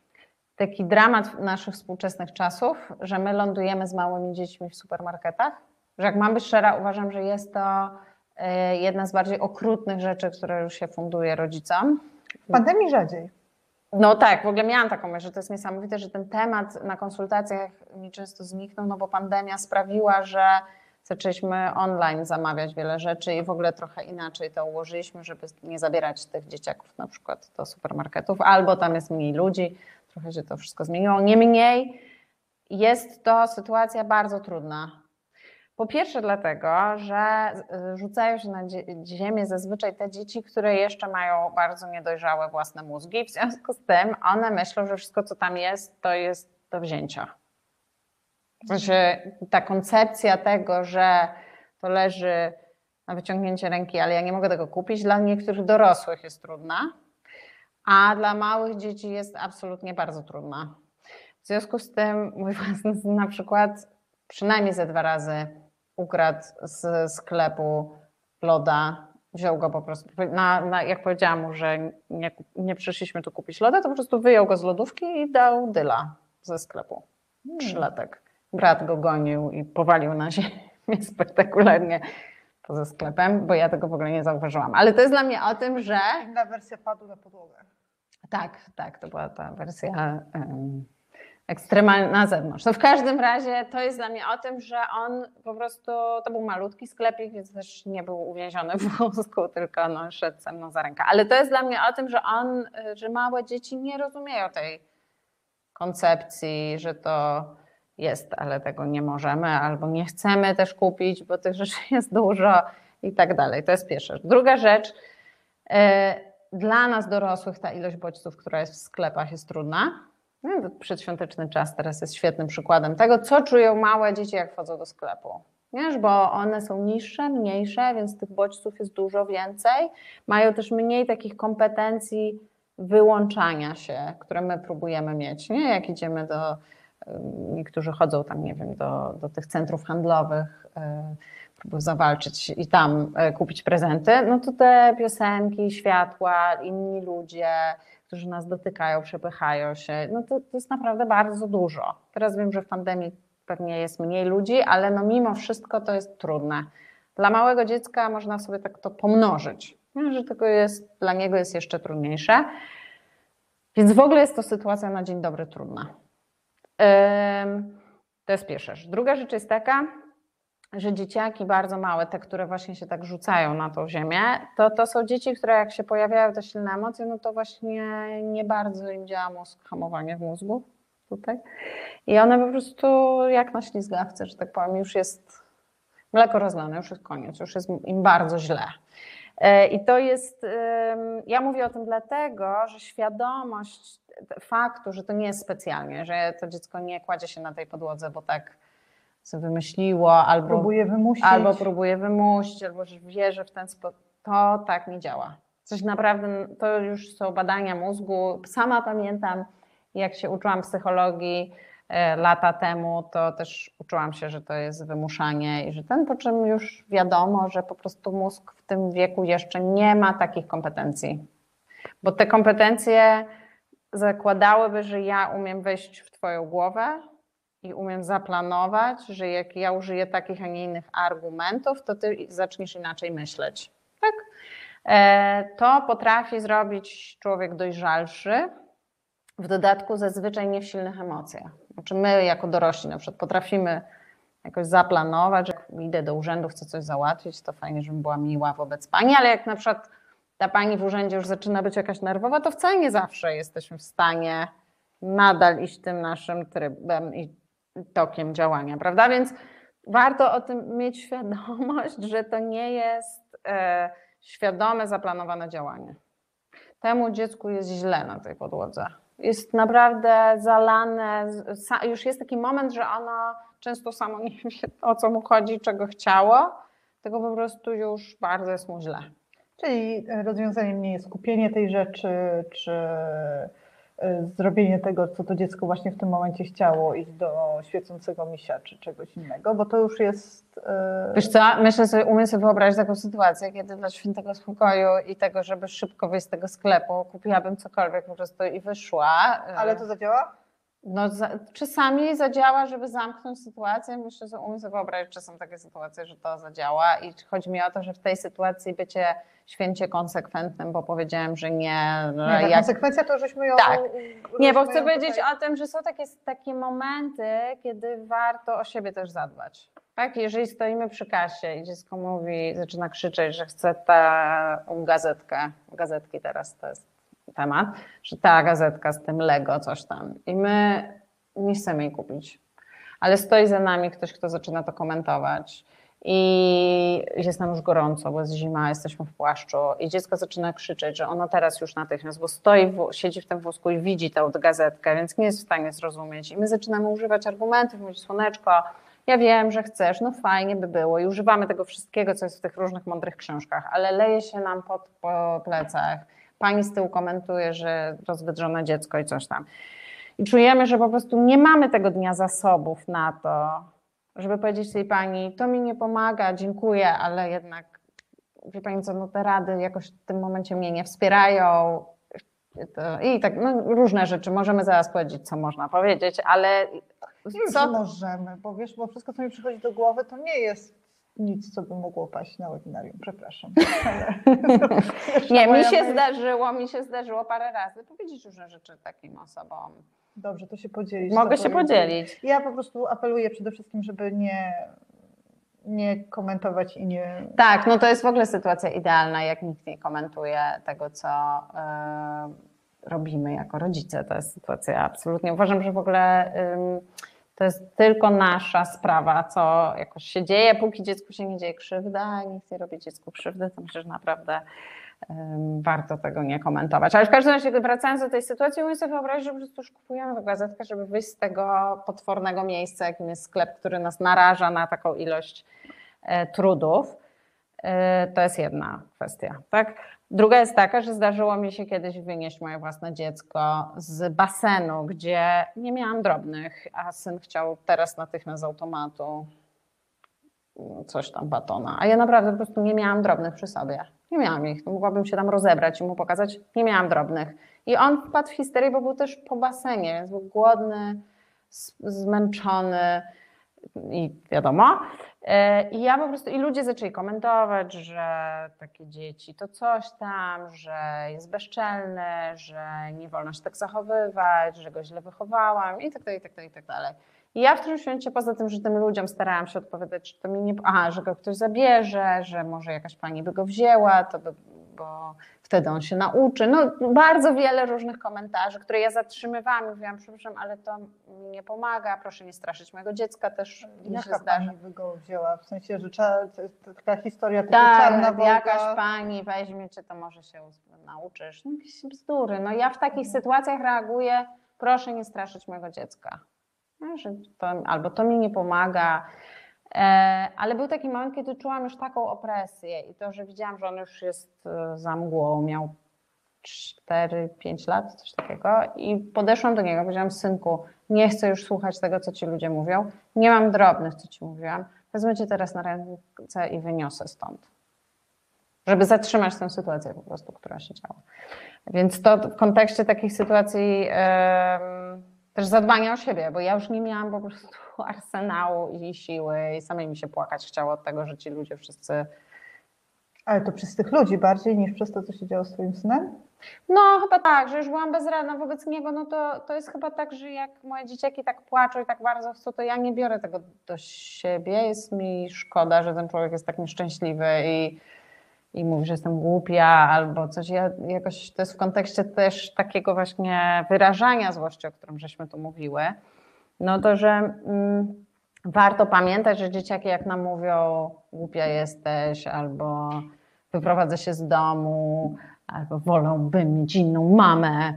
taki dramat naszych współczesnych czasów, że my lądujemy z małymi dziećmi w supermarketach. Że jak mam być szczera, uważam, że jest to e, jedna z bardziej okrutnych rzeczy, które już się funduje rodzicom. W pandemii rzadziej. No tak, w ogóle miałam taką myśl, że to jest niesamowite, że ten temat na konsultacjach mi często zniknął, no bo pandemia sprawiła, że zaczęliśmy online zamawiać wiele rzeczy i w ogóle trochę inaczej to ułożyliśmy, żeby nie zabierać tych dzieciaków na przykład do supermarketów, albo tam jest mniej ludzi, trochę się to wszystko zmieniło. Niemniej jest to sytuacja bardzo trudna. Po pierwsze, dlatego, że rzucają się na ziemię zazwyczaj te dzieci, które jeszcze mają bardzo niedojrzałe własne mózgi. W związku z tym one myślą, że wszystko, co tam jest, to jest do wzięcia. Sensie ta koncepcja tego, że to leży na wyciągnięcie ręki, ale ja nie mogę tego kupić, dla niektórych dorosłych jest trudna a dla małych dzieci jest absolutnie bardzo trudna. W związku z tym mój własny syn na przykład przynajmniej ze dwa razy ukradł z sklepu loda, wziął go po prostu, na, na, jak powiedziałam mu, że nie, nie przyszliśmy tu kupić loda, to po prostu wyjął go z lodówki i dał dyla ze sklepu. Hmm. Trzylatek. Brat go gonił i powalił na ziemię spektakularnie poza sklepem, bo ja tego w ogóle nie zauważyłam. Ale to jest dla mnie o tym, że... Inna wersja padł na podłogę. Tak, tak, to była ta wersja um, ekstremalna na zewnątrz. No w każdym razie to jest dla mnie o tym, że on po prostu, to był malutki sklepik, więc też nie był uwięziony w wózku, tylko no, szedł ze mną za rękę. Ale to jest dla mnie o tym, że on, że małe dzieci nie rozumieją tej koncepcji, że to jest, ale tego nie możemy, albo nie chcemy też kupić, bo tych rzeczy jest dużo i tak dalej. To jest pierwsza rzecz. Druga rzecz, yy, dla nas dorosłych ta ilość bodźców, która jest w sklepach, jest trudna. No, przedświąteczny czas teraz jest świetnym przykładem tego, co czują małe dzieci, jak wchodzą do sklepu. Wiesz, bo one są niższe, mniejsze, więc tych bodźców jest dużo więcej. Mają też mniej takich kompetencji wyłączania się, które my próbujemy mieć. Nie? Jak idziemy do, niektórzy chodzą tam, nie wiem, do, do tych centrów handlowych, yy, próbują zawalczyć i tam yy, kupić prezenty, no to te piosenki, światła, inni ludzie, którzy nas dotykają, przepychają się, no to, to jest naprawdę bardzo dużo. Teraz wiem, że w pandemii pewnie jest mniej ludzi, ale no mimo wszystko to jest trudne. Dla małego dziecka można sobie tak to pomnożyć, że tego jest, dla niego jest jeszcze trudniejsze. Więc w ogóle jest to sytuacja na dzień dobry trudna. To jest pierwsza rzecz. Druga rzecz jest taka, że dzieciaki bardzo małe, te, które właśnie się tak rzucają na tą ziemię, to, to są dzieci, które jak się pojawiają te silne emocje, no to właśnie nie bardzo im działa mózg, hamowanie w mózgu tutaj. I one po prostu jak na ślizgawce, że tak powiem, już jest mleko rozlane, już jest koniec, już jest im bardzo źle. E, I to jest, ja mówię o tym dlatego, że świadomość faktu, że to nie jest specjalnie, że to dziecko nie kładzie się na tej podłodze, bo tak sobie wymyśliło, albo próbuje wymusić, albo próbuje wymusić, albo że wierzy w ten sposób, to tak nie działa. Coś naprawdę, to już są badania mózgu. Sama pamiętam, jak się uczyłam psychologii lata temu, to też uczyłam się, że to jest wymuszanie i że ten, po czym już wiadomo, że po prostu mózg w tym wieku jeszcze nie ma takich kompetencji. Bo te kompetencje zakładałyby, że ja umiem wejść w Twoją głowę i umiem zaplanować, że jak ja użyję takich, a nie innych argumentów, to Ty zaczniesz inaczej myśleć. Tak? E, to potrafi zrobić człowiek dojrzalszy, w dodatku zazwyczaj nie w silnych emocjach. Znaczy my jako dorośli na przykład potrafimy jakoś zaplanować, że jak idę do urzędu, chcę coś załatwić, to fajnie, żebym była miła wobec pani, ale jak na przykład ta pani w urzędzie już zaczyna być jakaś nerwowa, to wcale nie zawsze jesteśmy w stanie nadal iść tym naszym trybem i tokiem działania, prawda? Więc warto o tym mieć świadomość, że to nie jest e, świadome, zaplanowane działanie. Temu dziecku jest źle na tej podłodze jest naprawdę zalane. Już jest taki moment, że ono często samo nie wie o co mu chodzi, czego chciało, tylko po prostu już bardzo jest mu źle. Czyli rozwiązaniem nie jest kupienie tej rzeczy, czy zrobienie tego, co to dziecko właśnie w tym momencie chciało, iść do świecącego misia czy czegoś innego, bo to już jest. Y, Wiesz co, myślę sobie, umiem sobie wyobrazić taką sytuację, kiedy dla świętego spokoju i tego, żeby szybko wyjść z tego sklepu, kupiłabym cokolwiek po prostu i wyszła. Y. Ale to zadziała? No, za, czasami zadziała, żeby zamknąć sytuację. Myślę, że umiem sobie wyobrazić, że są takie sytuacje, że to zadziała. I chodzi mi o to, że w tej sytuacji bycie święcie konsekwentnym, bo powiedziałem, że nie. nie jak... Konsekwencja to, żeśmy ją. Tak. Nie, bo chcę powiedzieć tutaj... o tym, że są takie, takie momenty, kiedy warto o siebie też zadbać. Tak, jeżeli stoimy przy kasie i dziecko mówi, zaczyna krzyczeć, że chce tę gazetkę, gazetki teraz to jest temat, że ta gazetka z tym Lego, coś tam. I my nie chcemy jej kupić. Ale stoi za nami ktoś, kto zaczyna to komentować. I jest nam już gorąco, bo jest zima, jesteśmy w płaszczu i dziecko zaczyna krzyczeć, że ono teraz już natychmiast, bo stoi, w, siedzi w tym wózku i widzi tę gazetkę, więc nie jest w stanie zrozumieć. I my zaczynamy używać argumentów, mówić słoneczko, ja wiem, że chcesz, no fajnie by było i używamy tego wszystkiego, co jest w tych różnych mądrych książkach, ale leje się nam pod, po plecach pani z tyłu komentuje, że rozwydrzone dziecko i coś tam. I czujemy, że po prostu nie mamy tego dnia zasobów na to, żeby powiedzieć tej pani, to mi nie pomaga, dziękuję, ale jednak, wie pani co, no te rady jakoś w tym momencie mnie nie wspierają. I tak, no, różne rzeczy. Możemy zaraz powiedzieć, co można powiedzieć, ale co? możemy, bo wiesz, bo wszystko, co mi przychodzi do głowy, to nie jest nic, co by mogło paść na webinarium, przepraszam. nie, mi się zdarzyło, mi się zdarzyło parę razy powiedzieć różne rzeczy takim osobom. Dobrze, to się podzielić. Mogę się podzielić. Ja po prostu apeluję przede wszystkim, żeby nie, nie komentować i nie. Tak, no to jest w ogóle sytuacja idealna, jak nikt nie komentuje tego, co y, robimy jako rodzice. To jest sytuacja absolutnie. Uważam, że w ogóle. Y, to jest tylko nasza sprawa, co jakoś się dzieje, póki dziecku się nie dzieje krzywda, nikt nie robi dziecku krzywdy, to myślę, że naprawdę em, warto tego nie komentować. Ale w każdym razie, wracając do tej sytuacji, umiem sobie wyobrazić, że po prostu już kupujemy tę gazetkę, żeby wyjść z tego potwornego miejsca, jakim jest sklep, który nas naraża na taką ilość e, trudów. E, To jest jedna kwestia, tak? Druga jest taka, że zdarzyło mi się kiedyś wynieść moje własne dziecko z basenu, gdzie nie miałam drobnych, a syn chciał teraz natychmiast z automatu coś tam batona. A ja naprawdę po prostu nie miałam drobnych przy sobie. Nie miałam ich. No, mogłabym się tam rozebrać i mu pokazać. Nie miałam drobnych. I on wpadł w histerię, bo był też po basenie, więc był głodny, zmęczony i wiadomo. E, I ja po prostu, i ludzie zaczęli komentować, że takie dzieci to coś tam, że jest bezczelne, że nie wolno się tak zachowywać, że go źle wychowałam i tak dalej, i tak dalej, i tak dalej. I ja w którymś momencie, poza tym, że tym ludziom starałam się odpowiadać, że to mi nie, aha, że go ktoś zabierze, że może jakaś pani by go wzięła, to by, bo wtedy on się nauczy. No bardzo wiele różnych komentarzy, które ja zatrzymywałam i mówiłam, przepraszam, ale to mi nie pomaga, proszę nie straszyć mojego dziecka też mi się Jaka zdarzy. pani by go wzięła? W sensie, że trzeba, taka historia typu czarna Tak, woda. jakaś pani weźmie cię, to może się nauczysz. No jakieś bzdury. No ja w takich sytuacjach reaguję, proszę nie straszyć mojego dziecka. No, że to, albo to mi nie pomaga. E, ale był taki moment, kiedy czułam już taką opresję i to, że widziałam, że on już jest e, za mgłą, miał 4-5 lat, coś takiego i podeszłam do niego, powiedziałam, synku, nie chcę już słuchać tego, co ci ludzie mówią, nie mam drobnych, co ci mówiłam, wezmę cię teraz na ręce i wyniosę stąd. Żeby zatrzymać tę sytuację po prostu, która się działa. Więc to w kontekście takich sytuacji em, też zadbania o siebie, bo ja już nie miałam po prostu arsenału i siły i samej mi się płakać chciało od tego, że ci ludzie wszyscy Ale to przez tych ludzi bardziej niż przez to, co się działo z twoim synem? No, chyba tak, że już byłam bezradna wobec niego, no to, to jest chyba tak, że jak moje dzieciaki tak płaczą i tak bardzo chcą, to ja nie biorę tego do siebie. Jest mi szkoda, że ten człowiek jest tak nieszczęśliwy i, i mówi, że jestem głupia albo coś. Ja jakoś to jest w kontekście też takiego właśnie wyrażania złości, o którym żeśmy tu mówiły. No to, że mm, warto pamiętać, że dzieciaki jak nam mówią głupia jesteś albo wyprowadzę się z domu, albo wolałbym mieć inną mamę.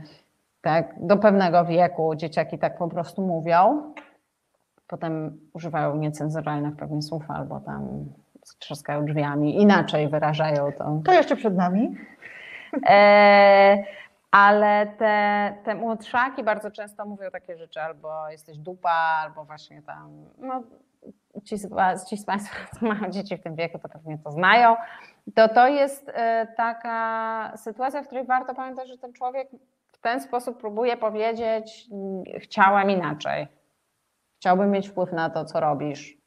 Tak, do pewnego wieku dzieciaki tak po prostu mówią. Potem używają niecenzuralnych pewnie słów albo tam trzaskają drzwiami, inaczej wyrażają to. To jeszcze przed nami. E, ale te, te młodszaki bardzo często mówią takie rzeczy, albo jesteś dupa, albo właśnie tam, no ci z, ci z Państwa, co mają dzieci w tym wieku, to pewnie to znają. To to jest e, taka sytuacja, w której warto pamiętać, że ten człowiek w ten sposób próbuje powiedzieć, mm, chciałem inaczej. Chciałbym mieć wpływ na to, co robisz.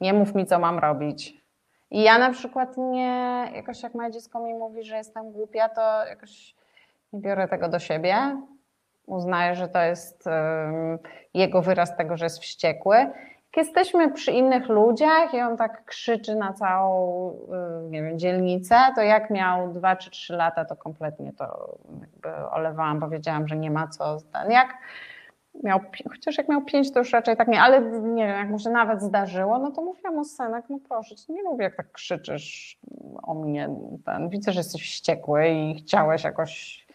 Nie mów mi, co mam robić. I ja na przykład nie, jakoś jak moje dziecko mi mówi, że jestem głupia, to jakoś nie biorę tego do siebie. Uznaję, że to jest um, jego wyraz tego, że jest wściekły. Jak jesteśmy przy innych ludziach i on tak krzyczy na całą, nie wiem, dzielnicę, to jak miał dwa czy trzy lata, to kompletnie to jakby olewałam, bo wiedziałam, że nie ma co. Jak miał, chociaż jak miał pięć, to już raczej tak nie, ale nie wiem, jak mu się nawet zdarzyło, no to mówiłam mu, synek, no proszę nie lubię jak tak krzyczysz o mnie, ten, widzę, że jesteś wściekły i chciałeś jakoś,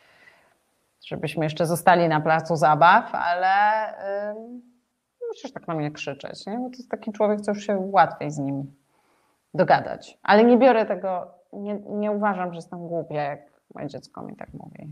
żebyśmy jeszcze zostali na placu zabaw, ale nie musisz tak na mnie krzyczeć, nie? bo to jest taki człowiek, co już się łatwiej z nim dogadać, ale nie biorę tego, nie, nie uważam, że jestem głupia, jak moje dziecko mi tak mówi.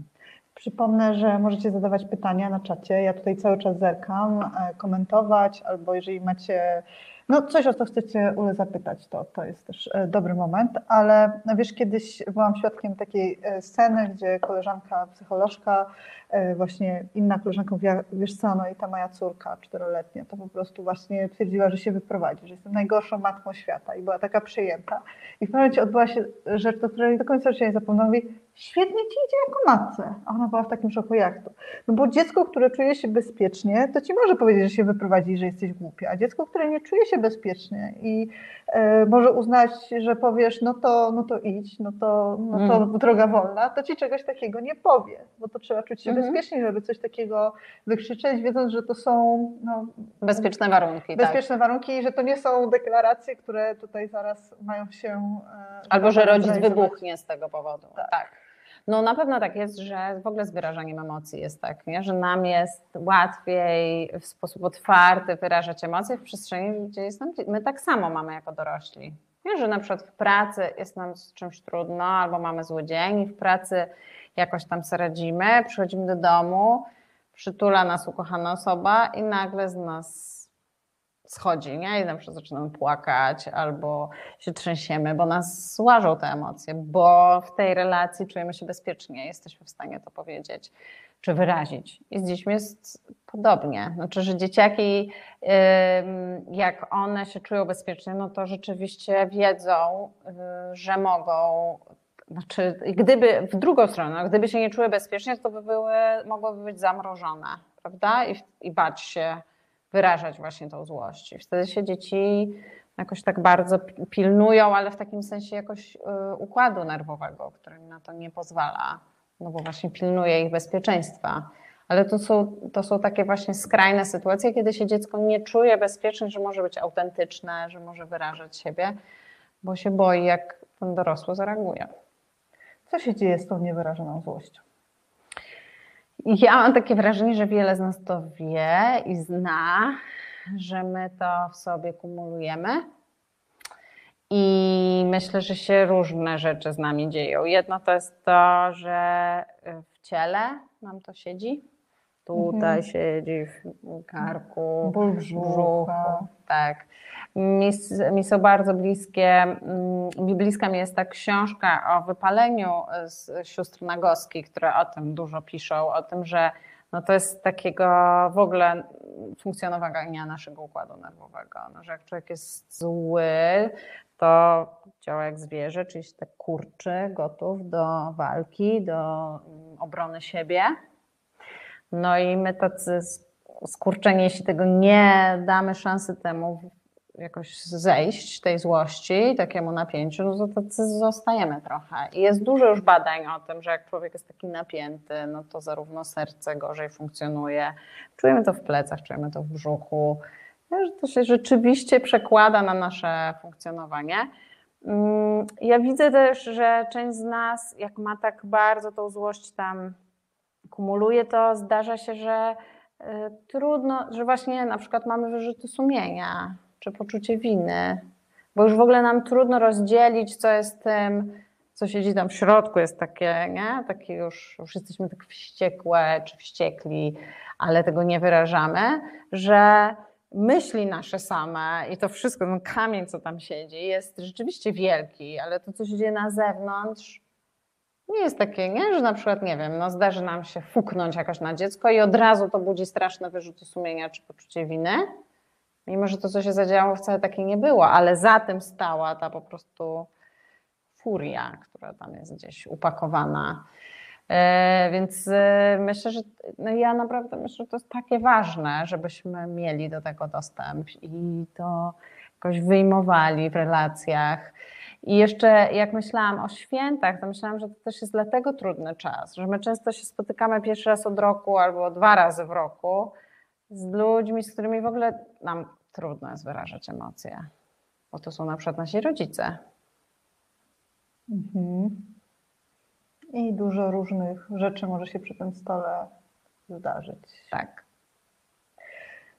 Przypomnę, że możecie zadawać pytania na czacie. Ja tutaj cały czas zerkam, e, komentować, albo jeżeli macie no, coś, o co chcecie Ule zapytać, to, to jest też e, dobry moment. Ale no, wiesz, kiedyś byłam świadkiem takiej e, sceny, gdzie koleżanka, psycholożka, e, właśnie inna koleżanka mówiła, wiesz co, no i ta moja córka czteroletnia, to po prostu właśnie twierdziła, że się wyprowadzi, że jestem najgorszą matką świata i była taka przyjęta. I w pewnym momencie odbyła się rzecz, do której do końca życia nie zapomnę. Mówi, świetnie ci idzie jako matce. A ona była w takim szoku, jak to? No bo dziecko, które czuje się bezpiecznie, to ci może powiedzieć, że się wyprowadzi, że jesteś głupia. A dziecko, które nie czuje się bezpiecznie i e, może uznać, że powiesz, no to, no to idź, no to, no to Mhm. droga wolna, to ci czegoś takiego nie powie, bo to trzeba czuć się Mhm. bezpiecznie, żeby coś takiego wykrzyczeć, wiedząc, że to są no, Bezpieczne warunki, tak. bezpieczne warunki i że to nie są deklaracje, które tutaj zaraz mają się... e, Albo że rodzic wybuchnie z tego powodu. Tak. Tak. No na pewno tak jest, że w ogóle z wyrażaniem emocji jest tak, nie? że nam jest łatwiej w sposób otwarty wyrażać emocje w przestrzeni, gdzie jest nam, my tak samo mamy jako dorośli. Nie? Że na przykład w pracy jest nam z czymś trudno, albo mamy zły dzień i w pracy jakoś tam sobie radzimy, przychodzimy do domu, przytula nas ukochana osoba i nagle z nas schodzi, nie? I na przykład zaczynamy płakać albo się trzęsiemy, bo nas łażą te emocje, bo w tej relacji czujemy się bezpiecznie, jesteśmy w stanie to powiedzieć czy wyrazić. I z dziećmi jest podobnie. Znaczy, że dzieciaki, jak one się czują bezpiecznie, no to rzeczywiście wiedzą, y, że mogą znaczy, gdyby w drugą stronę, no, gdyby się nie czuły bezpiecznie, to by były, mogłyby być zamrożone, prawda? I, i bać się wyrażać właśnie tą złość. I wtedy się dzieci jakoś tak bardzo pilnują, ale w takim sensie jakoś y, układu nerwowego, który na to nie pozwala, no bo właśnie pilnuje ich bezpieczeństwa. Ale to są, to są takie właśnie skrajne sytuacje, kiedy się dziecko nie czuje bezpieczne, że może być autentyczne, że może wyrażać siebie, bo się boi, jak ten dorosły zareaguje. Co się dzieje z tą niewyrażoną złością? Ja mam takie wrażenie, że wiele z nas to wie i zna, że my to w sobie kumulujemy. I myślę, że się różne rzeczy z nami dzieją. Jedno to jest to, że w ciele nam to siedzi. Tutaj mhm. siedzi w karku, ból brzuchu. Tak. Mi, mi są bardzo bliskie, mm, mi bliska mi jest ta książka o wypaleniu z sióstr Nagoski, które o tym dużo piszą, o tym, że no to jest takiego w ogóle funkcjonowania naszego układu nerwowego. No, że jak człowiek jest zły, to działa jak zwierzę, czyli się tak kurczy, gotów do walki, do mm, obrony siebie. No i my tacy skurczeni, jeśli tego nie damy szansy temu jakoś zejść tej złości, takiemu napięciu, no to zostajemy trochę. I jest dużo już badań o tym, że jak człowiek jest taki napięty, no to zarówno serce gorzej funkcjonuje, czujemy to w plecach, czujemy to w brzuchu, że to się rzeczywiście przekłada na nasze funkcjonowanie. Mm, ja widzę też, że część z nas, jak ma tak bardzo tą złość tam kumuluje, to zdarza się, że y, trudno, że właśnie na przykład mamy wyrzuty sumienia, czy poczucie winy, bo już w ogóle nam trudno rozdzielić, co jest tym, co siedzi tam w środku, jest takie, nie? Takie już, już jesteśmy tak wściekłe czy wściekli, ale tego nie wyrażamy, że myśli nasze same i to wszystko, ten kamień, co tam siedzi, jest rzeczywiście wielki, ale to, co się dzieje na zewnątrz, nie jest takie, nie? że na przykład, nie wiem, no zdarzy nam się fuknąć jakoś na dziecko i od razu to budzi straszne wyrzuty sumienia czy poczucie winy, Mimo, że to, co się zadziało, wcale takie nie było, ale za tym stała ta po prostu furia, która tam jest gdzieś upakowana. E, więc e, myślę, że no ja naprawdę myślę, że to jest takie ważne, żebyśmy mieli do tego dostęp i to jakoś wyjmowali w relacjach. I jeszcze jak myślałam o świętach, to myślałam, że to też jest dlatego trudny czas, że my często się spotykamy pierwszy raz od roku albo dwa razy w roku, z ludźmi, z którymi w ogóle nam trudno jest wyrażać emocje, bo to są na przykład nasi rodzice. Mhm. I dużo różnych rzeczy może się przy tym stole zdarzyć. Tak.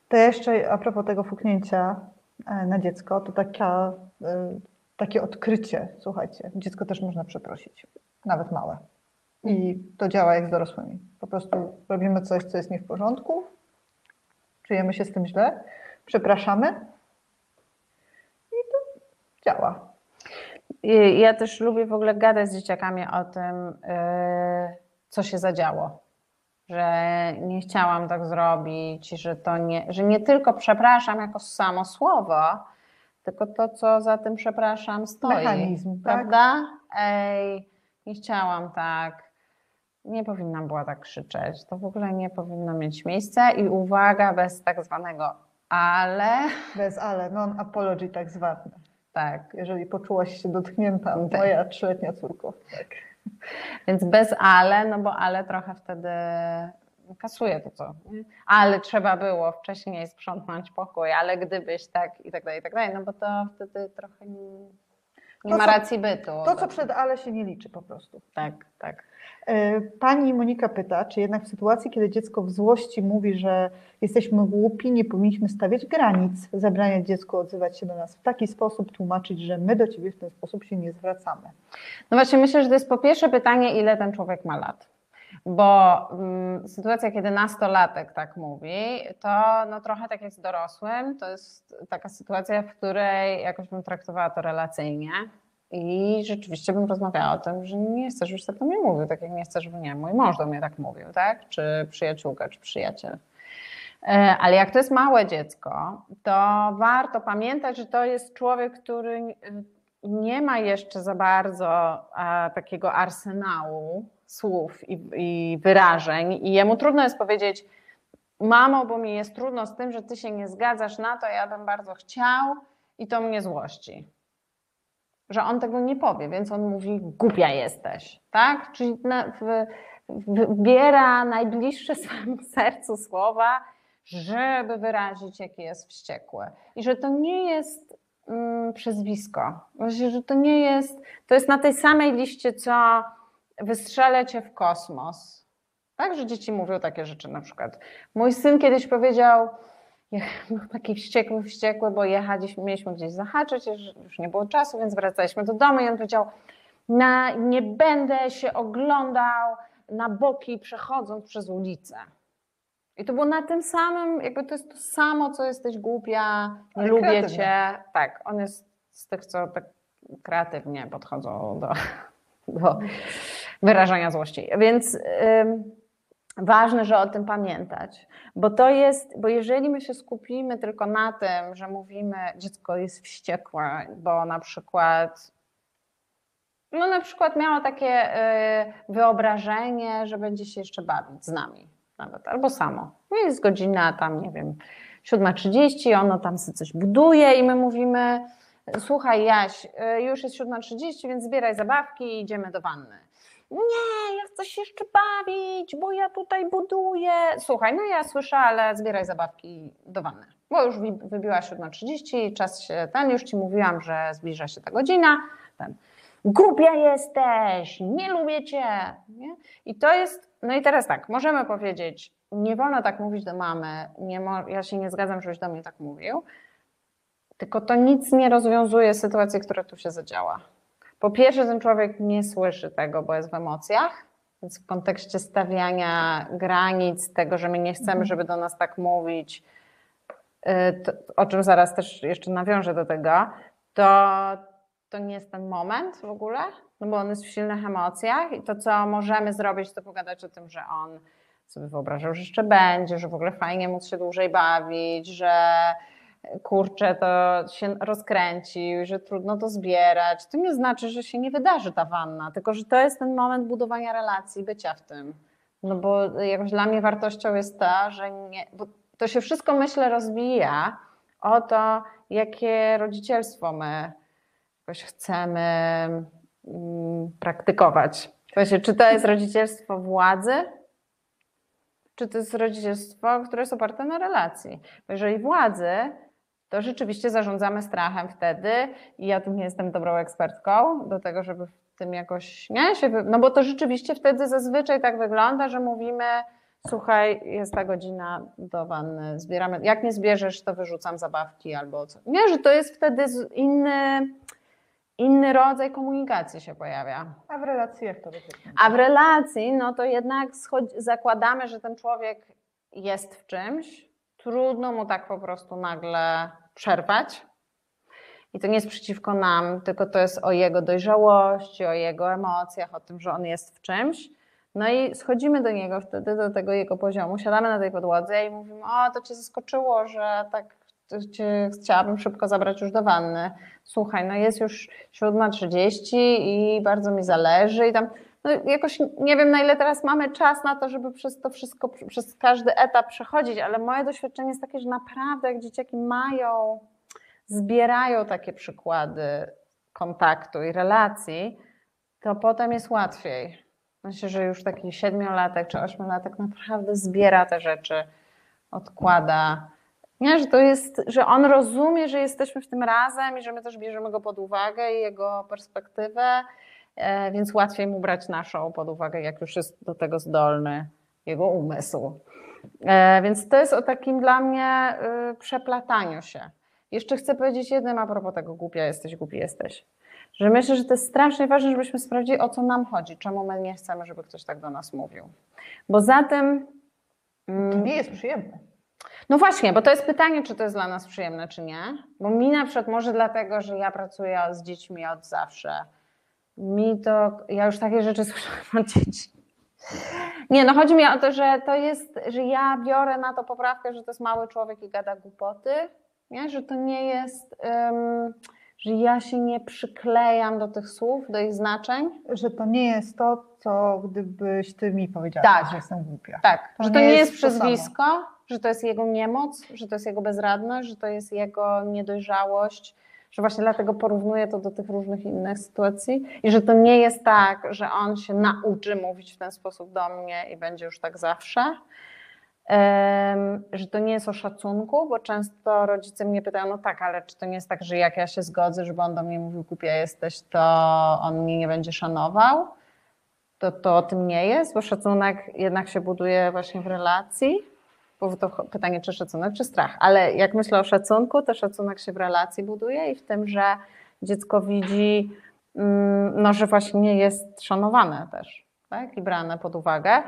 To jeszcze a propos tego fuknięcia e, na dziecko, to taka, e, takie odkrycie, słuchajcie, dziecko też można przeprosić, nawet małe. I to działa jak z dorosłymi. Po prostu robimy coś, co jest nie w porządku, czujemy się z tym źle, przepraszamy i to działa. Ja też lubię w ogóle gadać z dzieciakami o tym, y, co się zadziało. Że nie chciałam tak zrobić, że to nie, że nie tylko przepraszam jako samo słowo, tylko to, co za tym przepraszam, stoi. Mechanizm, tak? prawda? Tak? Ej, nie chciałam tak nie powinna była tak krzyczeć. To w ogóle nie powinno mieć miejsca i uwaga, bez tak zwanego ale. Bez ale, non-apology tak zwane. Tak. Jeżeli poczułaś się dotknięta, tak. moja trzyletnia córko. Tak. Więc bez ale, no bo ale trochę wtedy kasuje to co. Ale trzeba było wcześniej sprzątnąć pokój, ale gdybyś tak i tak dalej, i tak dalej, no bo to wtedy trochę nie Nie To, ma racji bytu. To, co przed ale się nie liczy po prostu. Tak, tak. E, Pani Monika pyta, czy jednak w sytuacji, kiedy dziecko w złości mówi, że jesteśmy głupi, nie powinniśmy stawiać granic, zabraniać dziecku odzywać się do nas w taki sposób, tłumaczyć, że my do ciebie w ten sposób się nie zwracamy. No właśnie, myślę, że to jest po pierwsze pytanie, ile ten człowiek ma lat. Bo mm, sytuacja, kiedy nastolatek tak mówi, to no, trochę tak jak z dorosłym, to jest taka sytuacja, w której jakoś bym traktowała to relacyjnie i rzeczywiście bym rozmawiała o tym, że nie chcę, żebyś tak do mnie mówił, tak jak nie chcę, żeby nie, mój mąż do mnie tak mówił, tak? Czy przyjaciółka, czy przyjaciel. E, Ale jak to jest małe dziecko, to warto pamiętać, że to jest człowiek, który nie ma jeszcze za bardzo a, takiego arsenału słów i, i wyrażeń, i jemu trudno jest powiedzieć, mamo, bo mi jest trudno z tym, że ty się nie zgadzasz na to, ja bym bardzo chciał i to mnie złości. Że on tego nie powie, więc on mówi, głupia jesteś, tak? Czyli na, w, wybiera najbliższe swojemu sercu słowa, żeby wyrazić, jaki jest wściekły. I że to nie jest mm, przezwisko. Właśnie, że to nie jest, to jest na tej samej liście, co wystrzelę cię w kosmos. Tak, że dzieci mówią takie rzeczy na przykład. Mój syn kiedyś powiedział, był taki wściekły, wściekły, bo jechaliśmy, mieliśmy gdzieś zahaczyć, już- nie było czasu, więc wracaliśmy do domu i on powiedział, na, nie będę się oglądał na boki przechodząc przez ulicę. I to było na tym samym, jakby to jest to samo, co jesteś głupia, nie lubię kreatywnie. cię. Tak, on jest z tych, co tak kreatywnie podchodzą do, do wyrażania złości. Więc ym, ważne, że o tym pamiętać, bo to jest, bo jeżeli my się skupimy tylko na tym, że mówimy, dziecko jest wściekłe, bo na przykład no na przykład miała takie y, wyobrażenie, że będzie się jeszcze bawić z nami nawet, albo samo. No jest godzina tam, nie wiem, 7.30, ono tam sobie coś buduje i my mówimy, słuchaj Jaś, y, już jest 7.30, więc zbieraj zabawki i idziemy do wanny. Nie, ja chcę się jeszcze bawić, bo ja tutaj buduję. Słuchaj, no ja słyszę, ale zbieraj zabawki do wanny. Bo już wybiła 7.30, czas się ten, już ci mówiłam, że zbliża się ta godzina. Ten. Głupia jesteś, nie lubię cię. Nie? I to jest, no i teraz tak, możemy powiedzieć, nie wolno tak mówić do mamy, nie mo- ja się nie zgadzam, żebyś do mnie tak mówił, tylko to nic nie rozwiązuje sytuacji, która tu się zadziała. Po pierwsze, ten człowiek nie słyszy tego, bo jest w emocjach, więc w kontekście stawiania granic, tego, że my nie chcemy, żeby do nas tak mówić, y, to, o czym zaraz też jeszcze nawiążę do tego, to, to nie jest ten moment w ogóle, no bo on jest w silnych emocjach i to, co możemy zrobić, to pogadać o tym, że on sobie wyobrażał, że jeszcze będzie, że w ogóle fajnie móc się dłużej bawić, że kurczę, to się rozkręcił, że trudno to zbierać. To nie znaczy, że się nie wydarzy ta wanna, tylko że to jest ten moment budowania relacji, bycia w tym. No bo jakoś dla mnie wartością jest ta, że nie, bo to się wszystko myślę rozbija o to, jakie rodzicielstwo my jakoś chcemy mm, praktykować. Właśnie, czy to jest rodzicielstwo władzy, czy to jest rodzicielstwo, które jest oparte na relacji. Bo jeżeli władzy, to rzeczywiście zarządzamy strachem wtedy i ja tu nie jestem dobrą ekspertką do tego, żeby w tym jakoś, nie, się, no bo to rzeczywiście wtedy zazwyczaj tak wygląda, że mówimy, słuchaj, jest ta godzina do wanny, zbieramy, jak nie zbierzesz, to wyrzucam zabawki albo co. Nie, że to jest wtedy inny, inny rodzaj komunikacji się pojawia. A w relacji jak to wygląda? A w relacji, no to jednak zakładamy, że ten człowiek jest w czymś, trudno mu tak po prostu nagle przerwać. I to nie jest przeciwko nam, tylko to jest o jego dojrzałości, o jego emocjach, o tym, że on jest w czymś. No i schodzimy do niego wtedy, do tego jego poziomu, siadamy na tej podłodze i mówimy, o to cię zaskoczyło, że tak cię chciałabym szybko zabrać już do wanny. Słuchaj, no jest już 7.30 i bardzo mi zależy i tam no jakoś nie wiem, na ile teraz mamy czas na to, żeby przez to wszystko, przez każdy etap przechodzić, ale moje doświadczenie jest takie, że naprawdę jak dzieciaki mają, zbierają takie przykłady kontaktu i relacji, to potem jest łatwiej. Myślę, że już taki siedmiolatek czy ośmiolatek naprawdę zbiera te rzeczy, odkłada. Nie, że to jest, że on rozumie, że jesteśmy w tym razem i że my też bierzemy go pod uwagę i jego perspektywę, więc łatwiej mu brać naszą pod uwagę, jak już jest do tego zdolny jego umysł. E, więc to jest o takim dla mnie y, przeplataniu się. Jeszcze chcę powiedzieć jednym a propos tego głupia jesteś, głupi jesteś. Że myślę, że to jest strasznie ważne, żebyśmy sprawdzili, o co nam chodzi, czemu my nie chcemy, żeby ktoś tak do nas mówił. Bo za tym. To mm, nie jest przyjemne. no właśnie, bo to jest pytanie, czy to jest dla nas przyjemne, czy nie. Bo mi na przykład może dlatego, że ja pracuję z dziećmi od zawsze. Mi to, ja już takie rzeczy słyszałam od dzieci. Nie, no chodzi mi o to, że to jest, że ja biorę na to poprawkę, że to jest mały człowiek i gada głupoty, nie? że to nie jest, um, że ja się nie przyklejam do tych słów, do ich znaczeń. Że to nie jest to, co gdybyś ty mi powiedziała, Tak. że jestem głupia. Tak, To że to nie nie jest jest przezwisko, że to jest jego niemoc, że to jest jego bezradność, że to jest jego niedojrzałość, że właśnie dlatego porównuję to do tych różnych innych sytuacji i że to nie jest tak, że on się nauczy mówić w ten sposób do mnie i będzie już tak zawsze. Em, że to nie jest o szacunku, bo często rodzice mnie pytają, no tak, ale czy to nie jest tak, że jak ja się zgodzę, żeby on do mnie mówił, głupia jesteś, to on mnie nie będzie szanował? to, to o tym nie jest, bo szacunek jednak się buduje właśnie w relacji. Bo to pytanie, czy szacunek, czy strach. Ale jak myślę o szacunku, to szacunek się w relacji buduje i w tym, że dziecko widzi, mm, no, że właśnie nie jest szanowane też tak? i brane pod uwagę.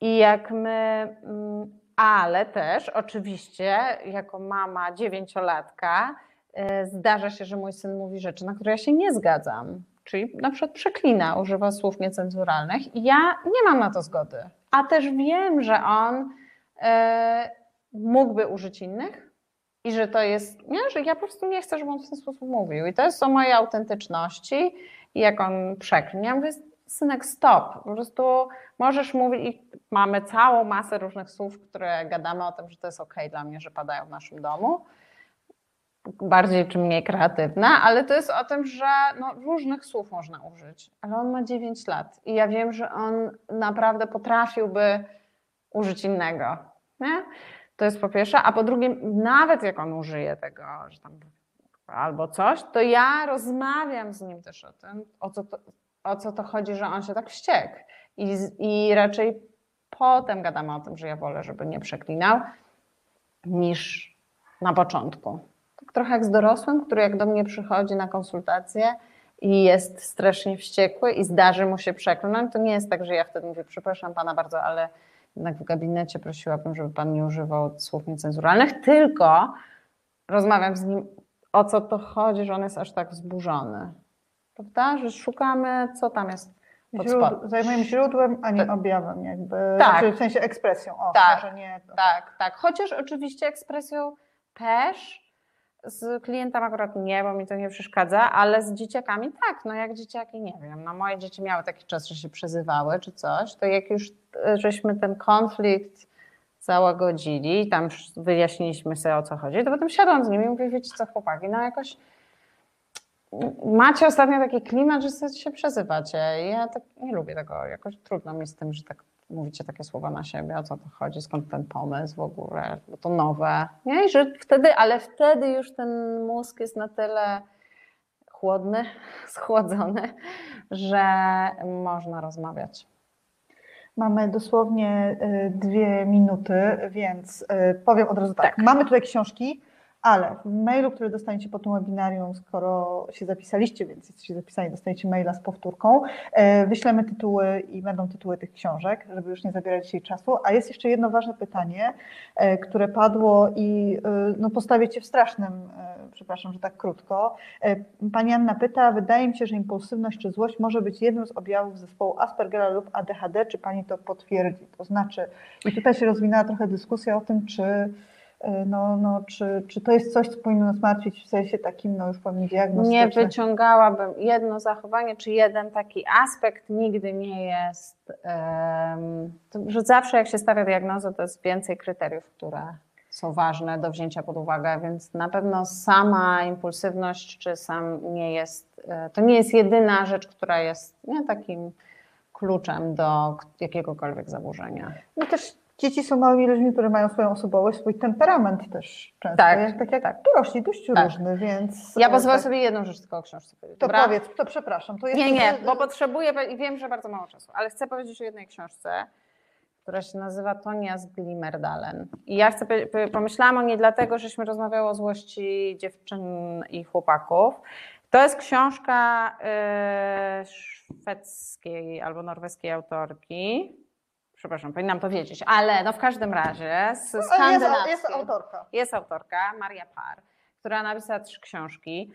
I jak my, mm, ale też oczywiście jako mama dziewięciolatka y, zdarza się, że mój syn mówi rzeczy, na które ja się nie zgadzam. Czyli na przykład przeklina, używa słów niecenzuralnych i ja nie mam na to zgody. A też wiem, że on mógłby użyć innych i że to jest, nie, że ja po prostu nie chcę, żeby on w ten sposób mówił. I to jest o mojej autentyczności i jak on przeklina. Ja mówię, synek, stop. Po prostu możesz mówić i mamy całą masę różnych słów, które gadamy o tym, że to jest okej dla mnie, że padają w naszym domu bardziej czy mniej kreatywne, ale to jest o tym, że no, różnych słów można użyć. Ale on ma 9 lat i ja wiem, że on naprawdę potrafiłby użyć innego. Nie? To jest po pierwsze, a po drugie, nawet jak on użyje tego, że tam albo coś, to ja rozmawiam z nim też o tym, o co to, o co to chodzi, że on się tak wściekł. I, I raczej potem gadamy o tym, że ja wolę, żeby nie przeklinał, niż na początku. Tak trochę jak z dorosłym, który jak do mnie przychodzi na konsultację i jest strasznie wściekły i zdarzy mu się przekląć, to nie jest tak, że ja wtedy mówię, przepraszam pana bardzo, ale jednak w gabinecie prosiłabym, żeby pan nie używał słów niecenzuralnych, tylko rozmawiam z nim, o co to chodzi, że on jest aż tak wzburzony. Prawda? Że szukamy, co tam jest pod Źród, zajmujemy źródłem, a nie Tak. objawem, jakby. Tak. Znaczy w sensie ekspresją. O, Tak. nie. to- Tak, tak. Chociaż oczywiście ekspresją też z klientem akurat nie, bo mi to nie przeszkadza, ale z dzieciakami tak. No jak dzieciaki, nie wiem, no moje dzieci miały taki czas, że się przezywały czy coś, to jak już e, żeśmy ten konflikt załagodzili, tam wyjaśniliśmy sobie o co chodzi, to potem siadłam z nimi i mówię, wiecie co chłopaki, no jakoś macie ostatnio taki klimat, że się przezywacie. Ja tak nie lubię tego, jakoś trudno mi z tym, że tak mówicie takie słowa na siebie, o co to chodzi, skąd ten pomysł w ogóle, bo to nowe. Nie? I że wtedy, ale wtedy już ten mózg jest na tyle chłodny, schłodzony, że można rozmawiać. Mamy dosłownie y, dwie minuty, więc y, powiem od razu tak. Tak. Mamy tutaj książki, ale w mailu, który dostaniecie po tym webinarium, skoro się zapisaliście, więc jesteście zapisani, dostaniecie maila z powtórką, y, wyślemy tytuły i będą tytuły tych książek, żeby już nie zabierać dzisiaj czasu. A jest jeszcze jedno ważne pytanie, y, które padło i y, no, postawię Cię w strasznym, przepraszam, że tak krótko. Pani Anna pyta, wydaje mi się, że impulsywność czy złość może być jednym z objawów zespołu Aspergera lub ADHD. Czy Pani to potwierdzi? To znaczy, i tutaj się rozwinęła trochę dyskusja o tym, czy, no, no, czy, czy to jest coś, co powinno nas martwić w sensie takim, no już powiem, Nie diagnostycznym. wyciągałabym jedno zachowanie, czy jeden taki aspekt nigdy nie jest, em, to, że zawsze jak się stawia diagnozę, to jest więcej kryteriów, które są ważne do wzięcia pod uwagę, więc na pewno sama impulsywność, czy sam nie jest, e, to nie jest jedyna rzecz, która jest nie, takim kluczem do jakiegokolwiek zaburzenia. No też Dzieci są małymi ludźmi, które mają swoją osobowość, swój temperament też często. Tak, jak, tak jak tak. dorośli, dość Tak. różny, więc... Ja e, pozwolę tak. sobie jedną rzecz tylko o książce powiedzieć. To dobra? powiedz, to przepraszam. To jest Nie, nie, bo potrzebuję i wiem, że bardzo mało czasu, ale chcę powiedzieć o jednej książce, która się nazywa Tonia z Glimmerdalen. I ja chcę, pomyślałam o niej dlatego, żeśmy rozmawiały o złości dziewczyn i chłopaków. To jest książka e, szwedzkiej albo norweskiej autorki. Przepraszam, powinnam to wiedzieć, ale no w każdym razie z Ale jest, skandynawskiej. jest autorka. Jest autorka, Maria Par, która napisała trzy książki,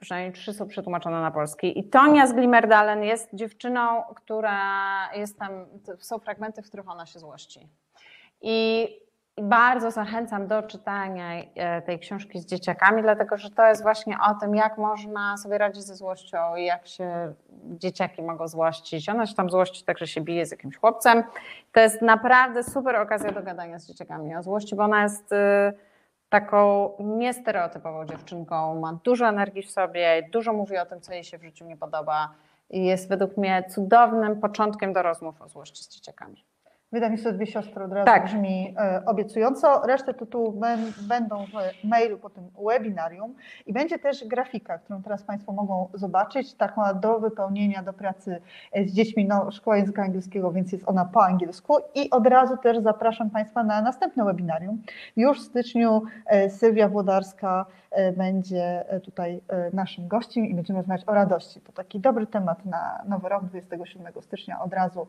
przynajmniej trzy są przetłumaczone na polski. I Tonia z Glimmerdalen jest dziewczyną, która jest tam, są fragmenty, w których ona się złości. I bardzo zachęcam do czytania e, tej książki z dzieciakami, dlatego że to jest właśnie o tym, jak można sobie radzić ze złością i jak się dzieciaki mogą złościć. Ona się tam złości tak, że się bije z jakimś chłopcem. To jest naprawdę super okazja do gadania z dzieciakami o złości, bo ona jest y, taką niestereotypową dziewczynką, ma dużo energii w sobie, dużo mówi o tym, co jej się w życiu nie podoba i jest według mnie cudownym początkiem do rozmów o złości z dzieciakami. Wydawnictwo Dwie Siostry od razu Tak. brzmi e, obiecująco. Resztę tytułów ben, będą w mailu po tym webinarium i będzie też grafika, którą teraz Państwo mogą zobaczyć, taka do wypełnienia, do pracy e, z dziećmi. No, szkoła języka angielskiego, więc jest ona po angielsku i od razu też zapraszam Państwa na następne webinarium. Już w styczniu e, Sylwia Włodarska będzie e, tutaj e, naszym gościem i będziemy rozmawiać o radości. To taki dobry temat na nowy rok, 27 stycznia od razu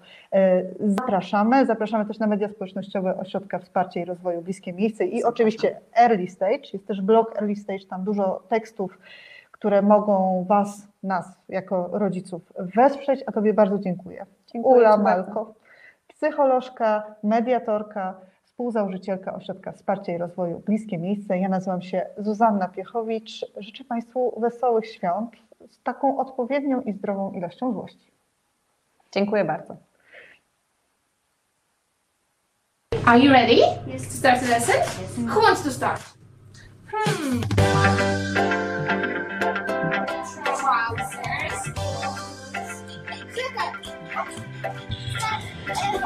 zapraszamy. Zapraszamy też na media społecznościowe Ośrodka Wsparcia i Rozwoju Bliskie Miejsce i Zapraszam. oczywiście Early Stage. Jest też blog Early Stage, tam dużo tekstów, które mogą Was, nas jako rodziców wesprzeć, a Tobie bardzo dziękuję. Dziękuję Ula Ci bardzo. Malko, psycholożka, mediatorka, współzałożycielka Ośrodka Wsparcia i Rozwoju Bliskie Miejsce. Ja nazywam się Zuzanna Piechowicz. Życzę Państwu wesołych świąt z taką odpowiednią i zdrową ilością złości. Dziękuję bardzo. Are you ready? Yes. To start the lesson? Who wants to start? Hmm. trousers. Wash